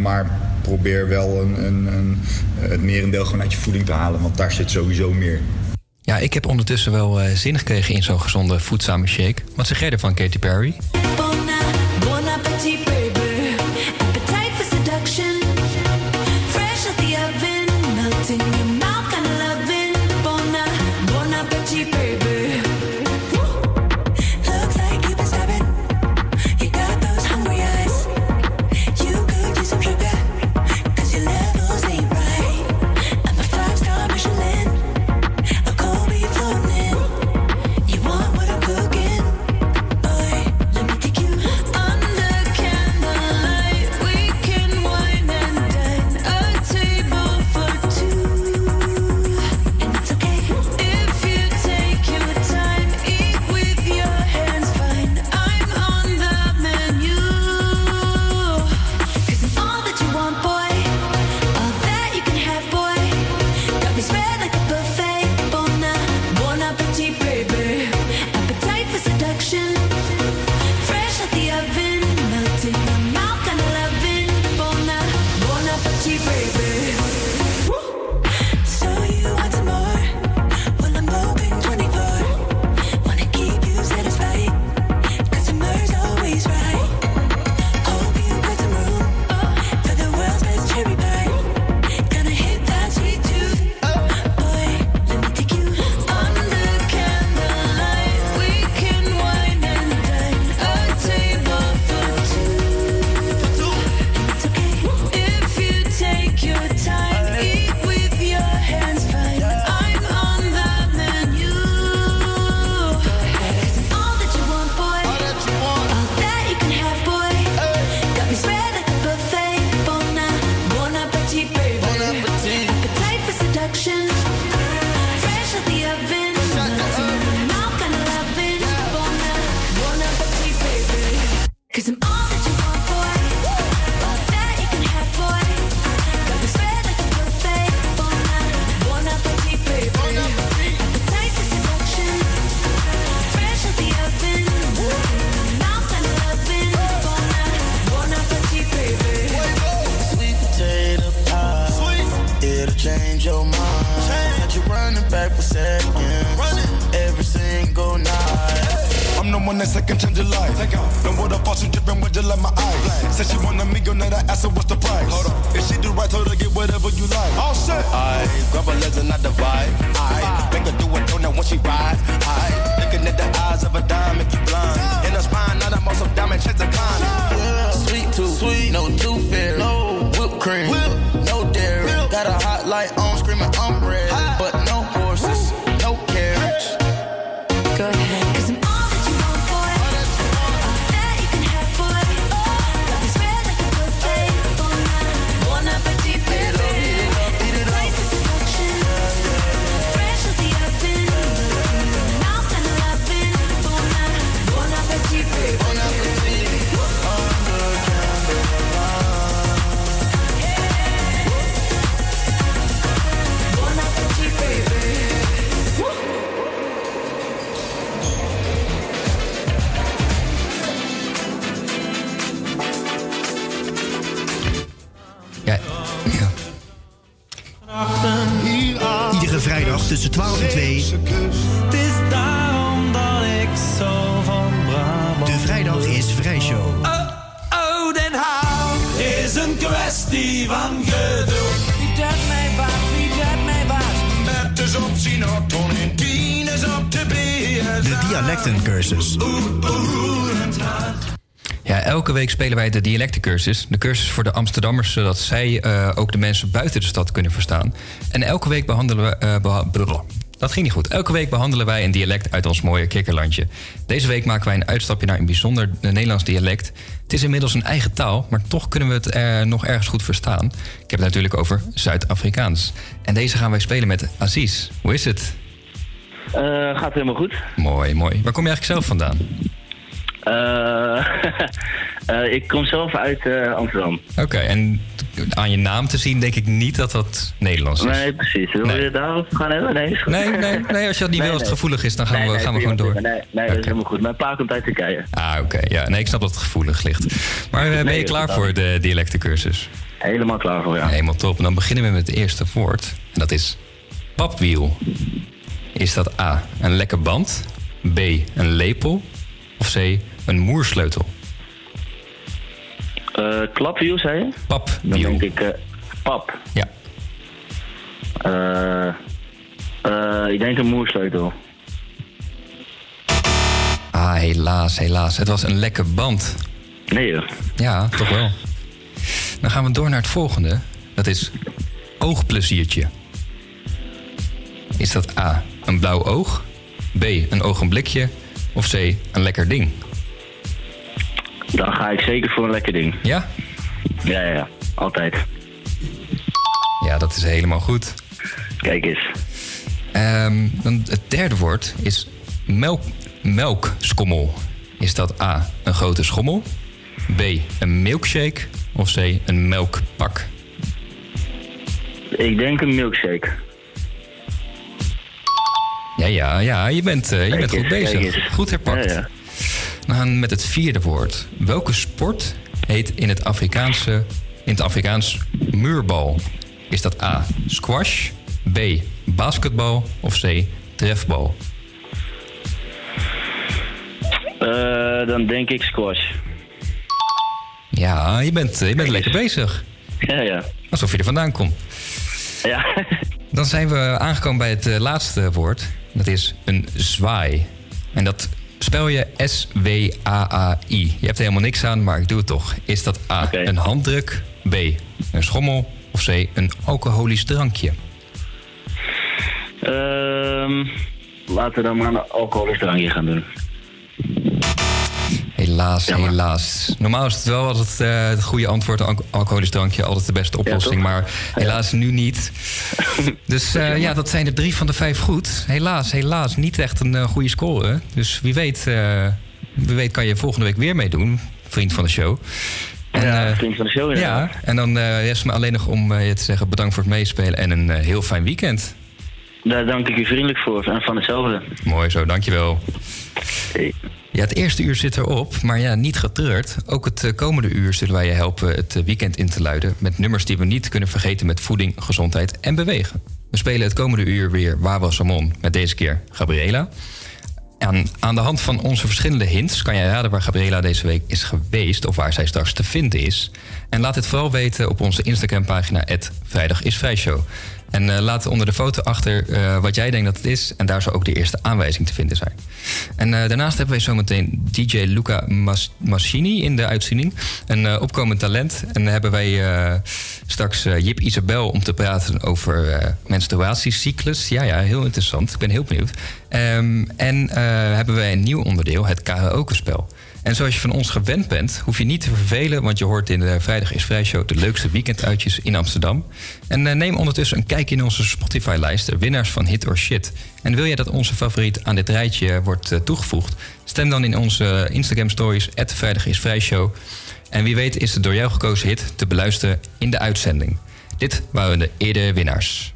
maar probeer wel een, een, een, het merendeel gewoon uit je voeding te halen, want daar zit sowieso meer. Ja, ik heb ondertussen wel uh, zin gekregen in zo'n gezonde, voedzame shake. Wat zeg jij ervan, Katy Perry? Bon appetit, week spelen wij de dialectencursus. De cursus voor de Amsterdammers, zodat zij eh, ook de mensen buiten de stad kunnen verstaan. En elke week behandelen we... eh, beha- blablabla. dat ging niet goed. Elke week behandelen wij een dialect uit ons mooie kikkerlandje. Deze week maken wij een uitstapje naar een bijzonder Nederlands dialect. Het is inmiddels een eigen taal, maar toch kunnen we het eh, nog ergens goed verstaan. Ik heb het natuurlijk over Zuid-Afrikaans. En deze gaan wij spelen met Aziz. Hoe is het? Eh, gaat helemaal goed. Mooi, mooi. Waar kom je eigenlijk zelf vandaan? Eh, eh, ik kom zelf uit eh, Amsterdam. Oké, en aan je naam te zien denk ik niet dat dat Nederlands is. Nee, precies. Wil je het daarover gaan hebben? Nee, is goed. Nee, nee, nee, als je dat niet wil, als het gevoelig is, dan gaan we- gaan we gewoon door. Nee, nee, dat is helemaal goed. Mijn pa komt uit Turkije. Ah, oké. Ja, nee, ik snap dat het gevoelig ligt. Maar ben je klaar voor de dialectencursus? Helemaal klaar voor, ja. Helemaal top. En dan beginnen we met het eerste woord. En dat is papwiel. Is dat A, een lekker band? B, een lepel? Of C, een moersleutel? Eh klapwiel, zei je? Papwiel. Dan denk ik eh, pap. Ja. Eh, eh, ik denk een moersleutel. Ah, helaas, helaas. Het was een lekker band. Nee hoor. Ja, toch wel. Dan gaan we door naar het volgende. Dat is oogpleziertje. Is dat A, een blauw oog? B, een ogenblikje? Of C, een lekker ding? Dan ga ik zeker voor een lekker ding. Ja? Ja, ja, ja. Altijd. Ja, dat is helemaal goed. Kijk eens. Ehm, dan het derde woord is melk, melkskommel. Is dat A, een grote schommel? B, een milkshake? Of C, een melkpak? Ik denk een milkshake. Ja, ja, ja, je bent, eh, je bent goed bezig. Goed herpakt. Ja, ja. We gaan met het vierde woord. Welke sport heet in het Afrikaanse, in het Afrikaans muurbal? Is dat A, squash, B, basketbal of C, trefbal? Eh, dan denk ik squash. Ja, je bent, je bent lekker bezig. Ja, ja. Alsof je er vandaan komt. Ja. Dan zijn we aangekomen bij het eh, laatste woord. Dat is een zwaai. En dat spel je S-W-A-A-I. Je hebt er helemaal niks aan, maar ik doe het toch. Is dat A, een handdruk, B, een schommel of C, een alcoholisch drankje? Ehm, laten we dan maar een alcoholisch drankje gaan doen. Helaas, helaas. Normaal is het wel altijd eh, het goede antwoord, een alco- alcoholisch drankje, altijd de beste oplossing. maar helaas nu niet. Dus eh, ja, dat zijn de drie van de vijf goed. Helaas, helaas niet echt een eh, goede score. Dus wie weet, eh, wie weet kan je volgende week weer meedoen, vriend van de show. En, ja, vriend van de show inderdaad. ja, en dan eh rest me alleen nog om eh, je te zeggen bedankt voor het meespelen en een eh, heel fijn weekend. Daar dank ik u vriendelijk voor en van hetzelfde. Mooi zo, dankjewel. Ja, het eerste uur zit erop, maar ja, niet getreurd. Ook het eh, komende uur zullen wij je helpen het eh, weekend in te luiden... met nummers die we niet kunnen vergeten met voeding, gezondheid en bewegen. We spelen het komende uur weer Wawa Samon met deze keer Gabriela. aan, aan de hand van onze verschillende hints kan jij raden waar Gabriela deze week is geweest of waar zij straks te vinden is. En laat dit vooral weten op onze Instagram-pagina Vrijdag is Vrijshow. En eh, laat onder de foto achter eh, wat jij denkt dat het is. En daar zal ook de eerste aanwijzing te vinden zijn. En eh, daarnaast hebben wij zometeen DJ Luca Mas Mascini in de uitzending. Een opkomend talent. En dan hebben wij straks Jip Isabel om te praten over menstruatiecyclus. Ja, ja, heel interessant. Ik ben heel benieuwd. Ehm, en hebben wij een nieuw onderdeel, het karaoke-spel. En zoals je van ons gewend bent, hoef je niet te vervelen... want je hoort in de Vrijdag is Vrijshow de leukste weekenduitjes in Amsterdam. En eh, neem ondertussen een kijkje in onze Spotify-lijst... de winnaars van Hit or Shit. En wil jij dat onze favoriet aan dit rijtje wordt eh, toegevoegd... stem dan in onze Instagram-stories... Vrijdag is Vrijshow. En wie weet is de door jou gekozen hit te beluisteren in de uitzending. Dit waren de eerdere winnaars.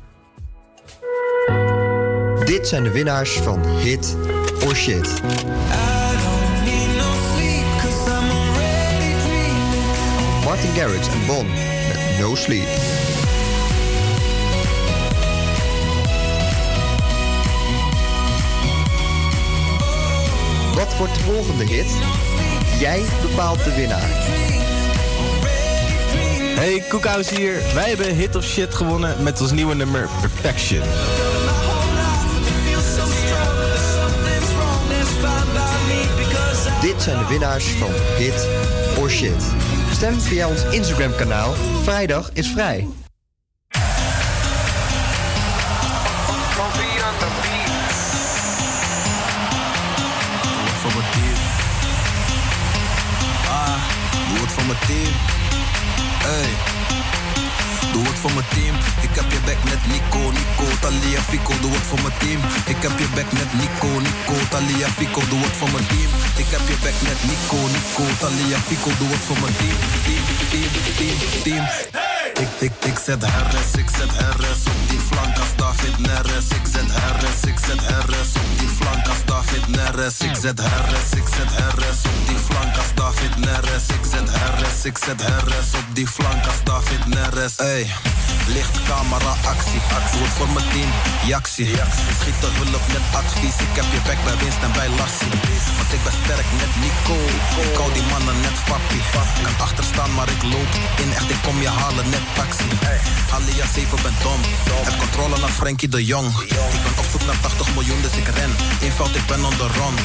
Dit zijn de winnaars van Hit or Shit. Martin Garrix en Bon met No Sleep. Wat wordt de volgende hit? Jij bepaalt de winnaar. Hey, Koekhuis hier. Wij hebben Hit of Shit gewonnen met ons nieuwe nummer Perfection. Dit zijn de winnaars van Hit or Shit. Stem via ons Instagram kanaal. Vrijdag is vrij. voor mijn team. Ah, doe het voor mijn team. Hey. Doe het voor mijn team. Ik heb je back met Nico, Nico, Talia, Fico. Doe het voor mijn team. Ik heb je back met Nico, Nico, Talia, Fico. Doe het voor mijn team. Ik heb je back met Nico, Nico, Talia, Fico. Doe het voor mijn team. Team, team, team, team. Ik, ik, ik zet RS, ik zet RS op die flank David Neres. Ik zet RS, ik zet RS op die flank als David Neres. Ik zet RS, ik zet RS op die flank als David Neres. Ik zet RS, ik zet RS op die flank als David Neres. Ey, licht, camera, actie. Doe het voor mijn team, Jaxie. Schiet de hulp met advies. Ik heb je back bij winst en bij Lassie. Want ik ben sterk net Nico. Ik hou die mannen net papi. Kan achterstaan, maar ik loop in. Echt, ik kom je halen net taxi. Alia 7 ben dom. Heb controle naar Frankie de Jong. Ik ben op zoek naar 80 miljoen, dus ik ren. Eenvoud, ik ben on the run.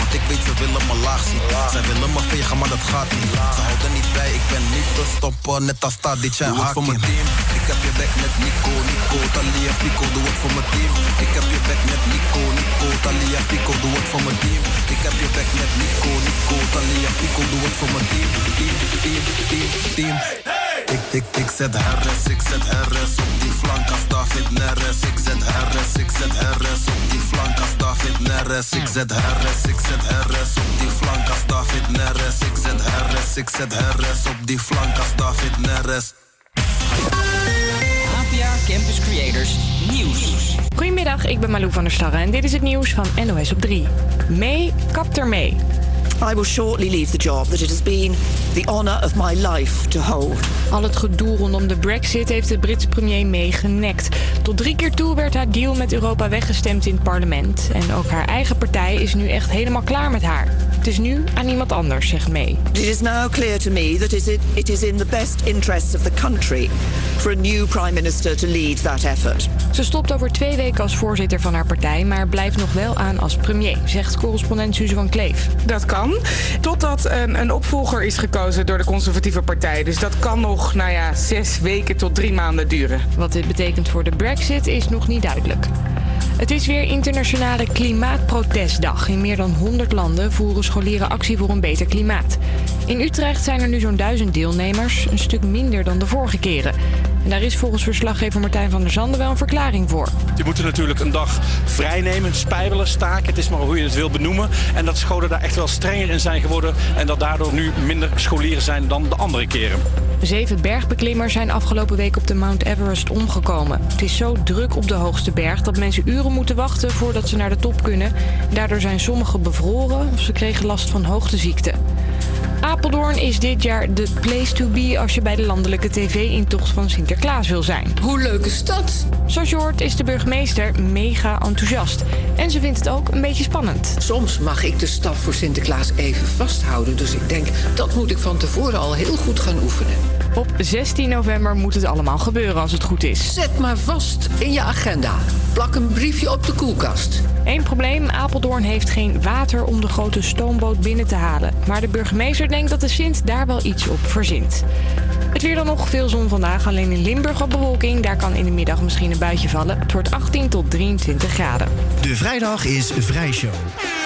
Want ik weet, ze willen me laag zien. Zij willen me vegen, maar dat gaat niet. Ze houden niet bij, ik ben niet te stoppen. Net als Tadic en Hakim. voor mijn team. Ik heb je back met Nico, Nico, Talia, Fico. Doe het voor mijn team. Ik heb je back met Nico, Nico, Talia, Fico. Doe het voor mijn team. Ik heb je back met Nico, Nico, Talia, Fico. Doe het voor mijn team. Team, team, team, team. Ik, ik, ik zet RS, ik zet RS op die flank als David Neres. Ik zet RS, ik zet RS op die flank als David Neres. Ik zet RS, ik zet RS op die flank als David Neres. Ik zet RS, ik zet RS op die flank als David Neres. APA Campus Creators Nieuws. Goedemiddag, ik ben Malou van der Starre en dit is het nieuws van NOS op 3. May kapt ermee. I will shortly leave the job that it has been the honor of my life to hold. Al het gedoe rondom de brexit heeft de Britse premier May genekt. Tot drie keer toe werd haar deal met Europa weggestemd in het parlement. En ook haar eigen partij is nu echt helemaal klaar met haar. Het is nu aan iemand anders, zegt May. It is now clear to me that is it, it is in the best interests of the country for a new prime minister to lead that effort. Ze stopt over twee weken als voorzitter van haar partij, maar blijft nog wel aan als premier, zegt correspondent Suze van Kleef. Dat kan, totdat een, een opvolger is gekozen door de conservatieve partij. Dus dat kan nog, nou ja, zes weken tot drie maanden duren. Wat dit betekent voor de brexit is nog niet duidelijk. Het is weer internationale klimaatprotestdag. In meer dan 100 landen voeren scholieren actie voor een beter klimaat. In Utrecht zijn er nu zo'n duizend deelnemers, een stuk minder dan de vorige keren. En daar is volgens verslaggever Martijn van der Zanden wel een verklaring voor. Die moeten natuurlijk een dag vrijnemen, spijbelen, staken. Het is maar hoe je het wil benoemen. En dat scholen daar echt wel strenger in zijn geworden. En dat daardoor nu minder scholieren zijn dan de andere keren. Zeven bergbeklimmers zijn afgelopen week op de Mount Everest omgekomen. Het is zo druk op de hoogste berg dat mensen uren moeten wachten voordat ze naar de top kunnen. Daardoor zijn sommigen bevroren of ze kregen last van hoogteziekte. Apeldoorn is dit jaar de place to be als je bij de landelijke tv-intocht van Sinterklaas wil zijn. Hoe leuk is dat? Zoals je hoort is de burgemeester mega enthousiast. En ze vindt het ook een beetje spannend. Soms mag ik de staf voor Sinterklaas even vasthouden. Dus ik denk, dat moet ik van tevoren al heel goed gaan oefenen. Op 16 november moet het allemaal gebeuren als het goed is. Zet maar vast in je agenda. Plak een briefje op de koelkast. Eén probleem, Apeldoorn heeft geen water om de grote stoomboot binnen te halen. Maar de burgemeester denkt dat de Sint daar wel iets op verzint. Het weer dan nog veel zon vandaag, alleen in Limburg wat bewolking. Daar kan in de middag misschien een buitje vallen. Het wordt 18 tot 23 graden. De vrijdag is Vrijshow. Met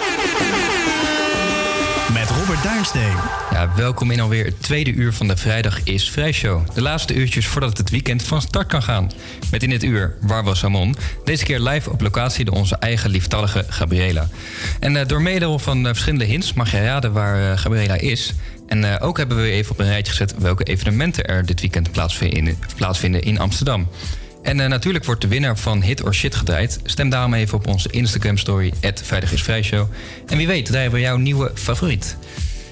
Robert Duinsteen. Ja, welkom in alweer het tweede uur van de Vrijdag is Vrijshow. De laatste uurtjes voordat het weekend van start kan gaan. Met in dit uur Warwa Samon. Deze keer live op locatie door onze eigen lieftallige Gabriela. En eh, door middel van eh, verschillende hints mag je raden waar eh, Gabriela is. En ook hebben we even op een rijtje gezet welke evenementen er dit weekend plaatsvinden in, plaatsvinden in Amsterdam. En eh, natuurlijk wordt de winnaar van Hit or Shit gedraaid. Stem daarom even op onze Instagram story, Vrijdag is. En wie weet draaien we jouw nieuwe favoriet.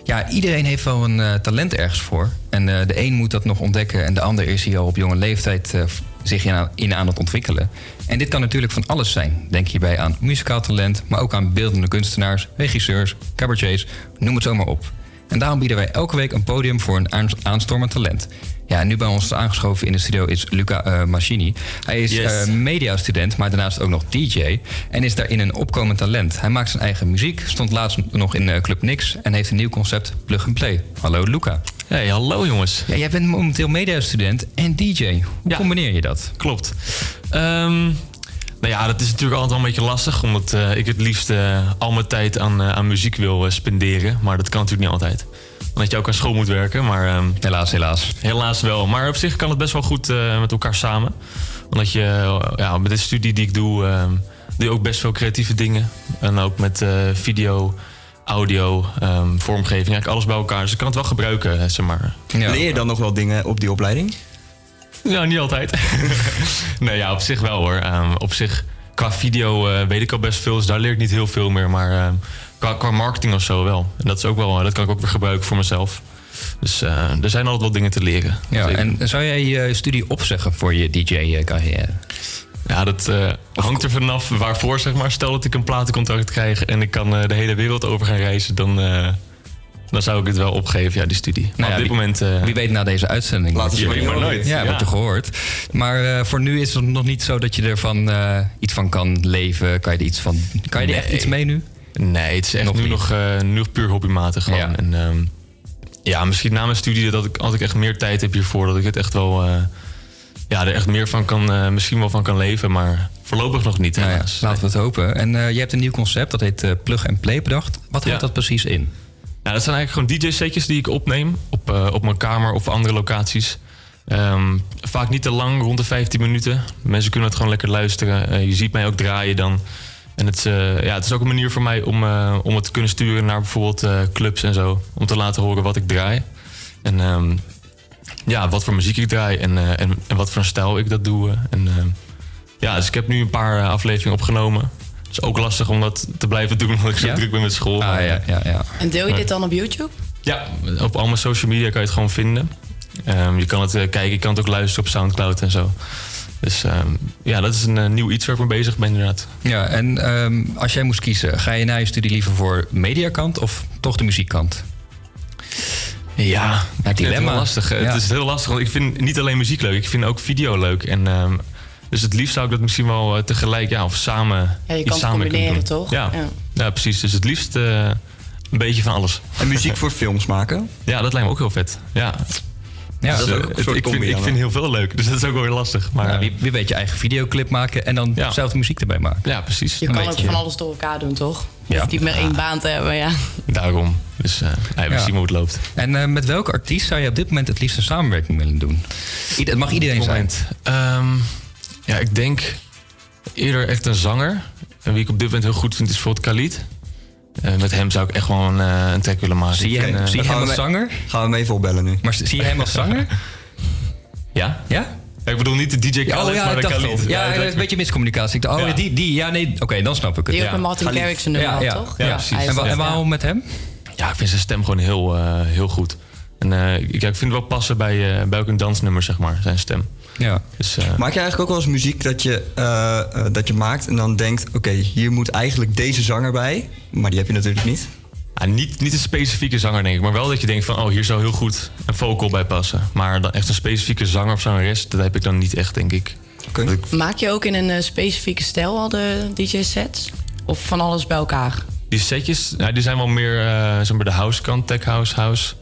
Ja, iedereen heeft wel een eh, talent ergens voor. En eh, de een moet dat nog ontdekken en de ander is hier al op jonge leeftijd zich in aan, het ontwikkelen. En dit kan natuurlijk van alles zijn. Denk hierbij aan muzikaal talent, maar ook aan beeldende kunstenaars, regisseurs, cabaretiers, noem het zomaar op. En daarom bieden wij elke week een podium voor een aan- aanstormend talent. Ja, nu bij ons aangeschoven in de studio is Luca eh, Machini. Hij is Yes. eh, mediastudent, maar daarnaast ook nog DJ. En is daarin een opkomend talent. Hij maakt zijn eigen muziek, stond laatst nog in eh, Club Nix... en heeft een nieuw concept, Plug and Play. Hallo Luca. Hey, hallo jongens. Ja, jij bent momenteel mediastudent en DJ. Hoe combineer je dat? Klopt. Ehm, nou ja, dat is natuurlijk altijd wel een beetje lastig, omdat ik het liefst al mijn tijd aan, aan muziek wil spenderen. Maar dat kan natuurlijk niet altijd. Omdat je ook aan school moet werken, maar... ehm, helaas, helaas. Helaas wel. Maar op zich kan het best wel goed eh, met elkaar samen. Omdat je, eh, ja, met de studie die ik doe, ehm, doe je ook best veel creatieve dingen. En ook met eh, video, audio, ehm, vormgeving, eigenlijk alles bij elkaar. Dus ik kan het wel gebruiken, zeg maar. Leer je dan nog wel dingen op die opleiding? Ja, niet altijd. nee, ja, op zich wel hoor. Ehm, op zich, qua video eh, weet ik al best veel, dus daar leer ik niet heel veel meer. Maar ehm, qua, qua marketing of zo wel. En dat, is ook wel, dat kan ik ook weer gebruiken voor mezelf. Dus eh, er zijn altijd wel dingen te leren. Ja, Zeker. en zou jij je studie opzeggen voor je DJ-carrière? Ja, dat eh, hangt er vanaf waarvoor, zeg maar. Stel dat ik een platencontract krijg en ik kan eh, de hele wereld over gaan reizen, dan, eh, dan zou ik het wel opgeven, ja, die studie. Maar Nou ja, op dit wie- moment... eh, Wie weet na deze uitzending. Laten ze je- maar nooit. Ja, Ja. wat je gehoord. Maar eh, voor nu is het nog niet zo dat je ervan eh, iets van kan leven. Kan je er, iets van, kan je er echt iets mee nu? Nee, het is echt nu, nog, eh, nu nog puur hobbymatig gewoon. Ja. En, ehm, ja, misschien na mijn studie dat ik, als ik echt meer tijd heb hiervoor, dat ik het echt wel, eh, ja, er echt meer van kan, eh, misschien wel van kan leven, maar voorlopig nog niet. Nou ja, laten we het hopen. En je hebt een nieuw concept, dat heet Plug and Play bedacht. Wat houdt Ja. dat precies in? Ja, dat zijn eigenlijk gewoon DJ-setjes die ik opneem op, op mijn kamer of andere locaties. Ehm, vaak niet te lang, rond de 15 minuten. Mensen kunnen het gewoon lekker luisteren. Je ziet mij ook draaien dan. En het, is, eh, ja, het is ook een manier voor mij om, eh, om het te kunnen sturen naar bijvoorbeeld eh, clubs en zo. Om te laten horen wat ik draai. En ehm, ja, wat voor muziek ik draai en, eh, en, en wat voor een stijl ik dat doe. En, ehm, ja, dus ik heb nu een paar afleveringen opgenomen. Het is ook lastig om dat te blijven doen, omdat ik zo Ja? druk ben met school. Ah, Maar, ja, ja, ja. En deel je dit dan op YouTube? Ja, op al mijn social media kan je het gewoon vinden. Ehm, je kan het kijken, je kan het ook luisteren op Soundcloud en zo. Dus ehm, ja, dat is een eh, nieuw iets waar ik mee bezig ben inderdaad. Ja, en ehm, als jij moest kiezen, ga je na je studie liever voor mediakant of toch de muziekkant? Ja, vind dilemma. Het, heel lastig. Ja. het is heel lastig, want ik vind niet alleen muziek leuk, ik vind ook video leuk. En, ehm, dus het liefst zou ik dat misschien wel eh, tegelijk, ja, of samen Ja, je iets kan het samen kunnen combineren, doen. toch? Ja. Ja. Ja. precies. Dus het liefst eh, een beetje van alles. En muziek voor films maken? Ja, dat lijkt me ook heel vet. Ja. Ja, Dus, dat is ook een het- soort ik, vind, ik vind heel veel leuk, dus dat is ook wel weer lastig. Maar Ja, eh, wie, wie weet je eigen videoclip maken en dan zelf de muziek erbij maken. Ja, precies. Je Dan kan je. van alles door elkaar doen, toch? Je Ja. hoeft niet meer één baan te hebben, ja. Daarom. Dus eh nee, we Ja. zien hoe het loopt. En eh, met welke artiest zou je op dit moment het liefst een samenwerking willen doen? Ieder- Het mag iedereen zijn. Ehm, ja, ik denk eerder echt een zanger. En wie ik op dit moment heel goed vind is bijvoorbeeld Khalid. Eh, met hem zou ik echt wel een, eh, een track willen maken. Zie je hem- eh, zie je dat hem gaan als zanger? Gaan we hem even opbellen nu. Maar zie je hem als zanger? Ja? Ja? Ik bedoel niet de DJ Ja, Khaled, oh ja, maar ik de Khalid. al. Ja, dat is een beetje miscommunicatie. Ik dacht, oh, Ja. die, die, ja, nee, oké, dan snap ik het. Die ook ja. met Martin. Garrix een nummer ja, had, ja. toch? Ja, Ja, precies. En, wa- dat, en ja. waarom met hem? ja, ik vind zijn stem gewoon heel, eh, heel goed. En eh, ik, ja, ik vind het wel passen bij, eh, bij ook een dansnummer, zeg maar, zijn stem. Ja. Dus, eh, Maak je eigenlijk ook wel eens muziek dat je, eh, eh, dat je maakt en dan denkt: oké, hier moet eigenlijk deze zanger bij, maar die heb je natuurlijk niet. Ja, niet, niet een specifieke zanger, denk ik. Maar wel dat je denkt van, oh, hier zou heel goed een vocal bij passen. Maar dan echt een specifieke zanger of zangeres, dat heb ik dan niet echt, denk ik. Maak je ook in een specifieke stijl al de DJ-sets? Of van alles bij elkaar? Die setjes, ja, die zijn wel meer eh, zeg maar de house kant, tech house, house.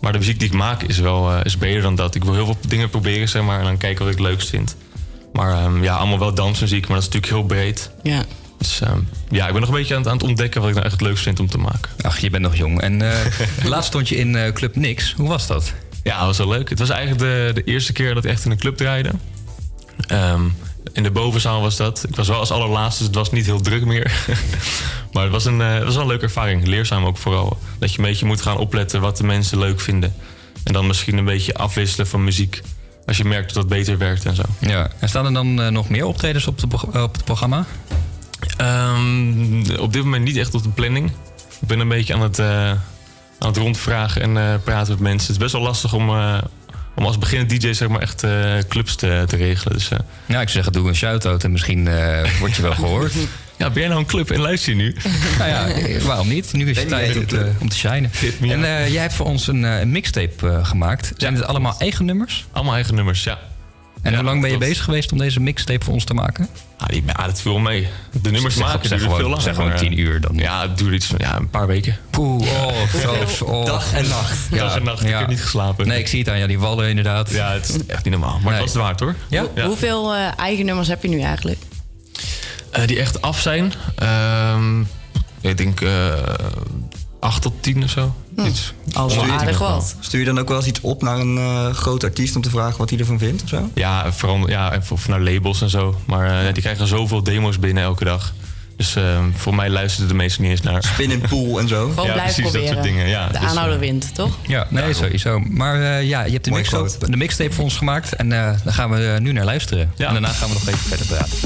Maar de muziek die ik maak is wel eh, is breder dan dat. Ik wil heel veel dingen proberen, zeg maar, en dan kijken wat ik het leukst vind. Maar ehm, ja, allemaal wel dansmuziek, maar dat is natuurlijk heel breed. Ja. Dus ehm, ja, ik ben nog een beetje aan het, aan het ontdekken wat ik nou echt het leukst vind om te maken. Ach, je bent nog jong. En eh, laatst stond je in eh, Club Nix. Hoe was dat? Ja, dat was wel leuk. Het was eigenlijk de, de eerste keer dat ik echt in een club draaide. Ehm, in de bovenzaal was dat. Ik was wel als allerlaatste, dus het was niet heel druk meer. maar het was, een, eh, het was wel een leuke ervaring. Leerzaam ook vooral. Dat je een beetje moet gaan opletten wat de mensen leuk vinden. En dan misschien een beetje afwisselen van muziek. Als je merkt dat dat beter werkt en zo. Ja. En staan er dan eh, nog meer optredens op, de, pro- op het programma? Ehm, op dit moment niet echt op de planning. Ik ben een beetje aan het, eh, aan het rondvragen en eh, praten met mensen. Het is best wel lastig om, eh, om als beginnend DJ zeg maar, echt eh, clubs te, te regelen. Dus, eh, Ja, ik zou zeggen, doe een shout-out en misschien eh, word je wel gehoord. ja, ben jij nou een club en luister je nu? nou ja, waarom niet? Nu is het tijd om te, om te shinen. En jij hebt voor ons een, eh, een mixtape gemaakt. Zijn het allemaal eigen nummers? Allemaal eigen nummers, ja. En hoe lang ben je bezig geweest om deze mixtape voor ons te maken? Ah, die, ah, dat viel mee. De nummers Zeg- maken zeg gewoon- veel langer. zeg gewoon maar, eh, 10 uur dan. Ja, het duurde iets van ja, een paar weken. Poeh, oh, zo, oh. Dag en nacht. Dag en nacht, ik heb niet geslapen. Nee, ik zie het aan. Ja, die wallen inderdaad. Ja, het is echt niet normaal. Maar Nee. het was het waard hoor. Ja? Hoeveel eh, eigen nummers heb je nu eigenlijk? Eh, die echt af zijn. Ehm, ik denk eh 8 tot 10 of zo. Iets. Stuur je- aardig wat. Stuur je dan ook wel eens iets op naar een eh groot artiest om te vragen wat hij ervan vindt of zo? Ja, vooral ja, of naar labels en zo. Maar eh, die krijgen zoveel demo's binnen elke dag. Dus eh, voor mij luisteren de meesten niet eens naar. Spin in pool en zo. Gewoon ja, blijven precies, proberen. dat soort dingen. Ja, de Dus, eh, aanhouder wint, toch? Ja, nee, sowieso. Maar eh, ja, je hebt de mixtape, de mixtape voor ons gemaakt. En eh, daar gaan we eh, nu naar luisteren. Ja. En daarna gaan we nog even verder praten.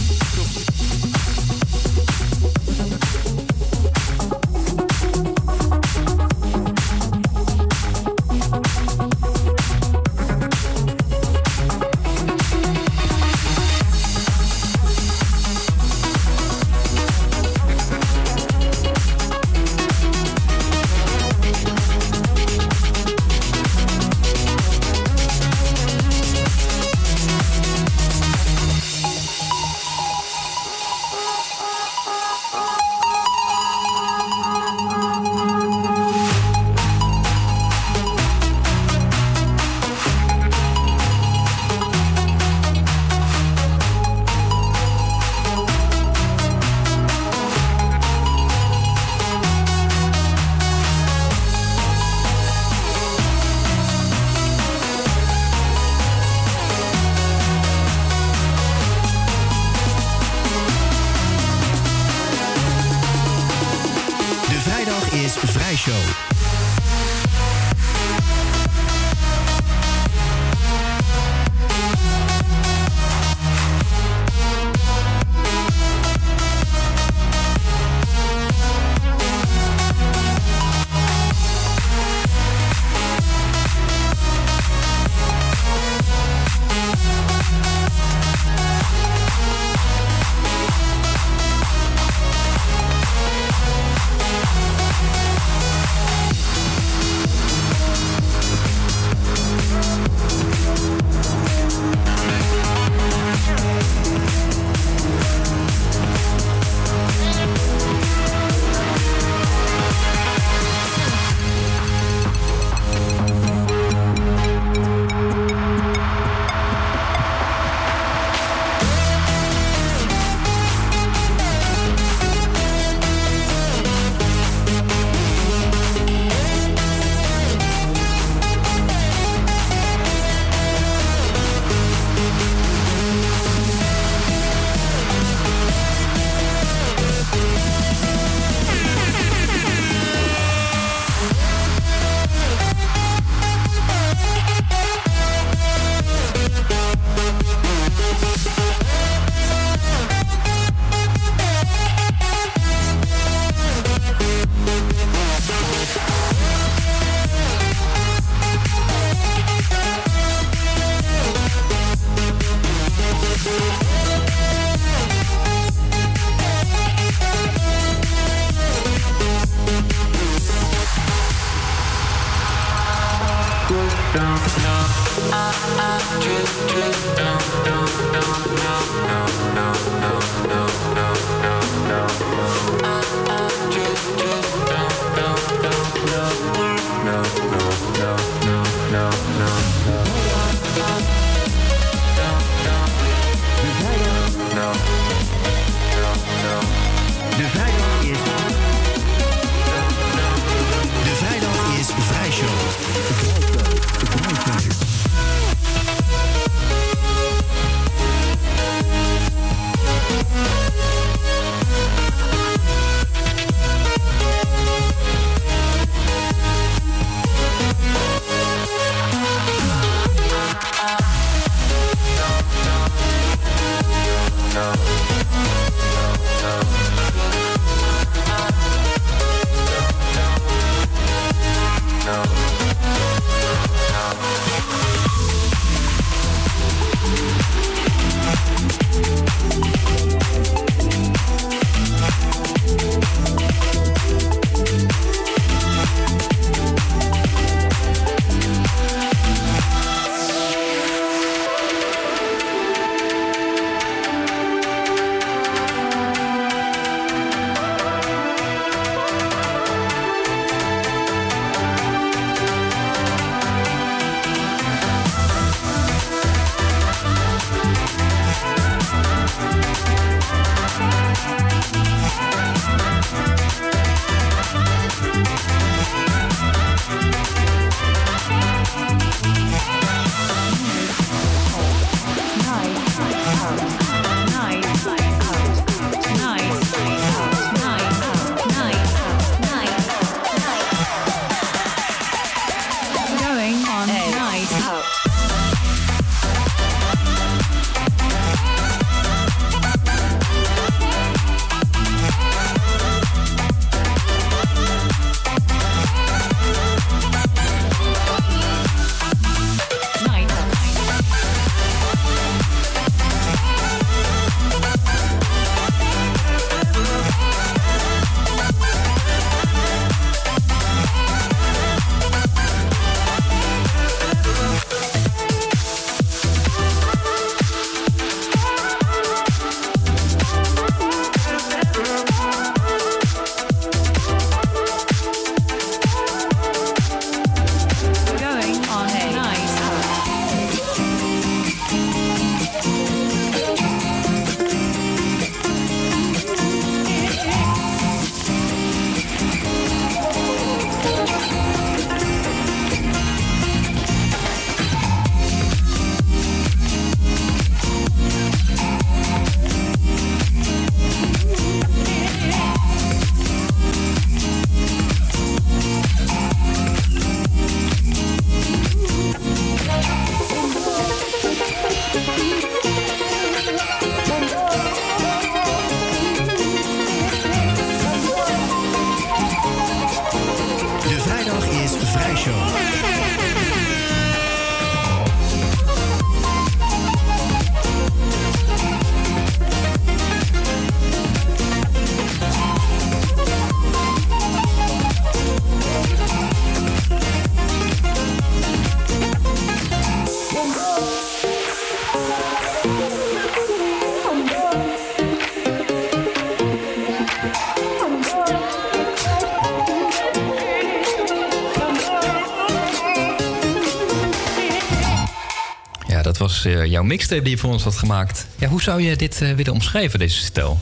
Was eh, jouw mixtape die je voor ons had gemaakt. Ja, hoe zou je dit eh, willen omschrijven, deze stijl?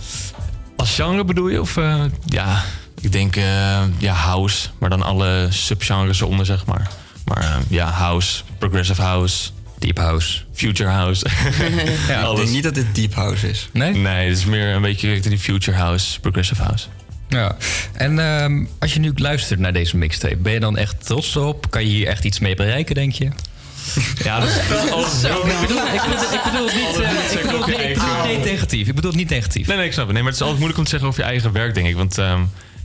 Als genre bedoel je? Of eh, ja, ik denk eh, ja, house. Maar dan alle subgenres eronder, zeg maar. Maar eh, ja, house, progressive house. Deep house. Future house. Ja, ik denk niet dat dit deep house is. Nee? Nee, het is meer een beetje richting die future house, progressive house. Ja, en ehm, als je nu luistert naar deze mixtape, ben je dan echt trots op? Kan je hier echt iets mee bereiken, denk je? Ja, dat is, dat is alles Zo, ik bedoel, ik bedoel, ik bedoel het niet, eh, ik bedoel, nee, ik bedoel het niet negatief. Ik bedoel het niet negatief. Nee, nee, ik snap het. Nee, maar het is altijd moeilijk om te zeggen over je eigen werk, denk ik. Want ehm,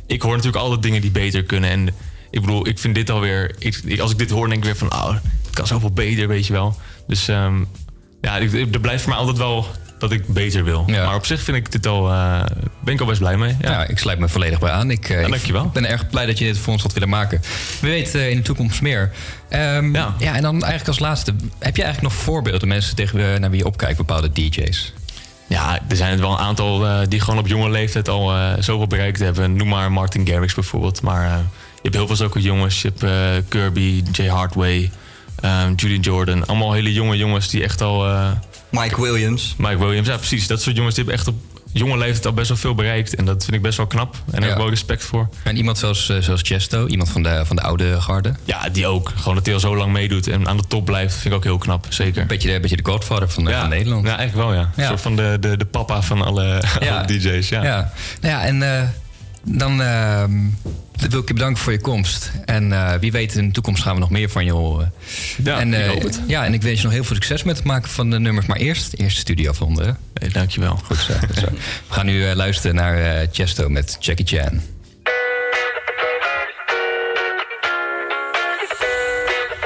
ik hoor natuurlijk altijd dingen die beter kunnen. En ik bedoel, ik vind dit alweer... Ik, ik- als ik dit hoor, denk ik weer van... Oh, het kan zoveel beter, weet je wel. Dus ehm, ja, ik- er blijft voor mij altijd wel dat ik beter wil. Maar op zich vind ik dit al, eh, ben ik al best blij mee. Ja, ik sluit me volledig bij aan. Ik, eh, ik dankjewel. ben erg blij dat je dit voor ons had willen maken. Wie weet eh, in de toekomst meer. Ehm, ja. en dan eigenlijk als laatste. Heb je eigenlijk nog voorbeelden mensen tegen wie- naar wie je opkijkt, bepaalde DJ's? Ja, er zijn er wel een aantal die gewoon op jonge leeftijd al zoveel bereikt hebben. Noem maar Martin Garrix bijvoorbeeld. Maar je hebt heel veel zulke jongens. Je hebt Kirby, Jay Hardway, ehm, Judy Jordan. Allemaal hele jonge jongens die echt al... Mike Williams. Mike Williams, ja precies. Dat soort jongens die hebben echt op jonge leeftijd al best wel veel bereikt. En dat vind ik best wel knap. En daar heb ik wel respect voor. En iemand zoals, eh, zoals Chesto, iemand van de, van de oude garde? Ja, die ook. Gewoon dat hij al zo lang meedoet en aan de top blijft, vind ik ook heel knap. Zeker. Beetje de, beetje de godfather van, van Nederland. Ja, eigenlijk wel ja. Een soort van de, de, de papa van alle, alle DJ's. Ja. Ja. Nou ja, en eh, dan ehm, wil ik je bedanken voor je komst. En eh, wie weet, in de toekomst gaan we nog meer van je horen. Ja, en, ik eh, hoop het. Ja, en ik wens je nog heel veel succes met het maken van de nummers. Maar eerst, eerst studiovonden. Hey, dankjewel. Goed zo, goed zo. We gaan nu eh, luisteren naar eh, Chesto met Jackie Chan.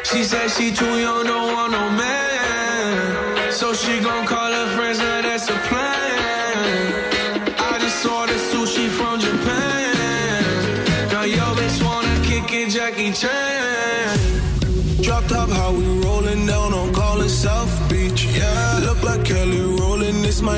She said she too young, don't want no man. So she gon' call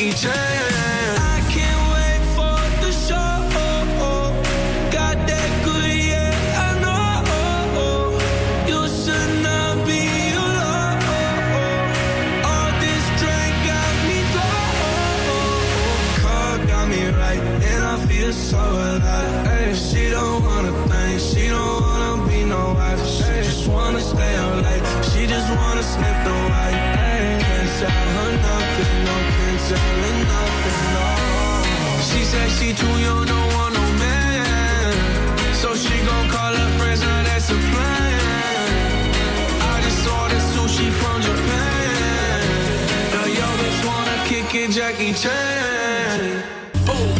Kick it, Jackie her nothing, no. She said she too young, don't want no man. So she gon' call her friends, now that's a plan. I just ordered sushi from Japan. Now yo bitch wanna kick it, Jackie Chan. What?